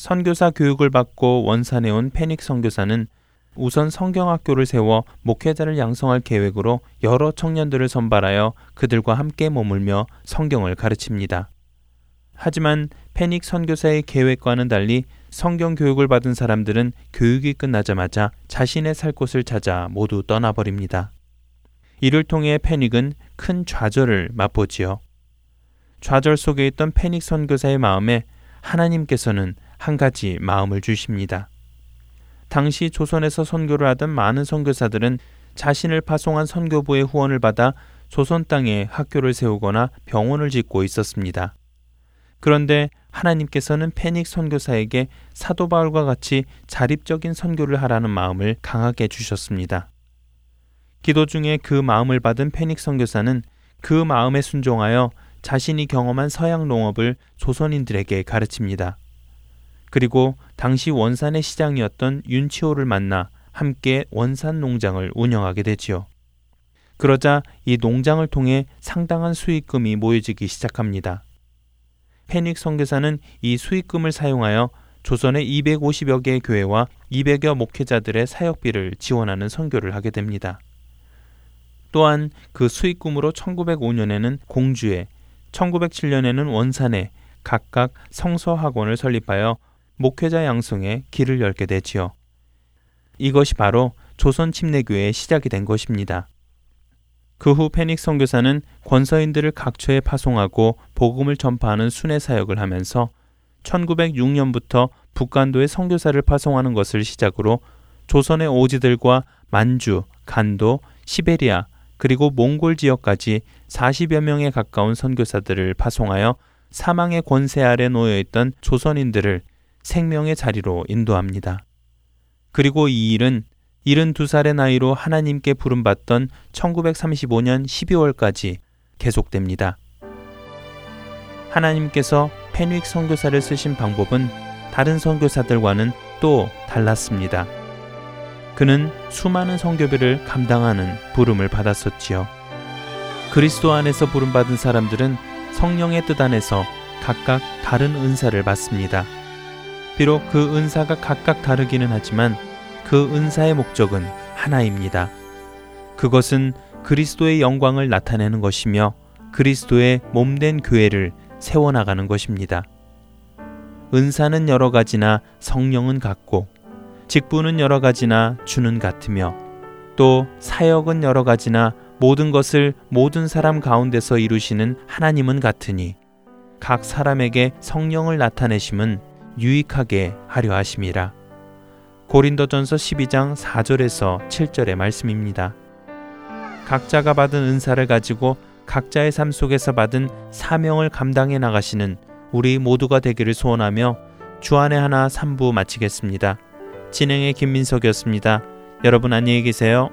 선교사 교육을 받고 원산에 온 페닉 선교사는 우선 성경학교를 세워 목회자를 양성할 계획으로 여러 청년들을 선발하여 그들과 함께 머물며 성경을 가르칩니다. 하지만 페닉 선교사의 계획과는 달리 성경 교육을 받은 사람들은 교육이 끝나자마자 자신의 살 곳을 찾아 모두 떠나버립니다. 이를 통해 페닉은 큰 좌절을 맛보지요. 좌절 속에 있던 페닉 선교사의 마음에 하나님께서는 한 가지 마음을 주십니다. 당시 조선에서 선교를 하던 많은 선교사들은 자신을 파송한 선교부의 후원을 받아 조선 땅에 학교를 세우거나 병원을 짓고 있었습니다. 그런데 하나님께서는 페닉 선교사에게 사도 바울과 같이 자립적인 선교를 하라는 마음을 강하게 주셨습니다. 기도 중에 그 마음을 받은 페닉 선교사는 그 마음에 순종하여 자신이 경험한 서양 농업을 조선인들에게 가르칩니다. 그리고 당시 원산의 시장이었던 윤치호를 만나 함께 원산 농장을 운영하게 되지요. 그러자 이 농장을 통해 상당한 수익금이 모여지기 시작합니다. 페닉 선교사는 이 수익금을 사용하여 조선의 250여 개의 교회와 200여 목회자들의 사역비를 지원하는 선교를 하게 됩니다. 또한 그 수익금으로 1905년에는 공주에, 1907년에는 원산에 각각 성서학원을 설립하여 목회자 양성에 길을 열게 되지요. 이것이 바로 조선 침례교회의 시작이 된 것입니다. 그 후 페닉 선교사는 권서인들을 각처에 파송하고 복음을 전파하는 순회 사역을 하면서 1906년부터 북간도에 선교사를 파송하는 것을 시작으로 조선의 오지들과 만주, 간도, 시베리아 그리고 몽골 지역까지 40여 명에 가까운 선교사들을 파송하여 사망의 권세 아래 놓여 있던 조선인들을 생명의 자리로 인도합니다. 그리고 이 일은 72살의 나이로 하나님께 부름받던 1935년 12월까지 계속됩니다. 하나님께서 페닉 선교사를 쓰신 방법은 다른 선교사들과는 또 달랐습니다. 그는 수많은 선교비를 감당하는 부름을 받았었지요. 그리스도 안에서 부름받은 사람들은 성령의 뜻 안에서 각각 다른 은사를 받습니다. 비록 그 은사가 각각 다르기는 하지만 그 은사의 목적은 하나입니다. 그것은 그리스도의 영광을 나타내는 것이며 그리스도의 몸된 교회를 세워나가는 것입니다. 은사는 여러 가지나 성령은 같고 직분은 여러 가지나 주는 같으며 또 사역은 여러 가지나 모든 것을 모든 사람 가운데서 이루시는 하나님은 같으니 각 사람에게 성령을 나타내심은 유익하게 하려 하심이라. 고린도전서 12장 4절에서 7절의 말씀입니다. 각자가 받은 은사를 가지고 각자의 삶 속에서 받은 사명을 감당해 나가시는 우리 모두가 되기를 소원하며 주안의 하나 3부 마치겠습니다. 진행의 김민석이었습니다. 여러분 안녕히 계세요.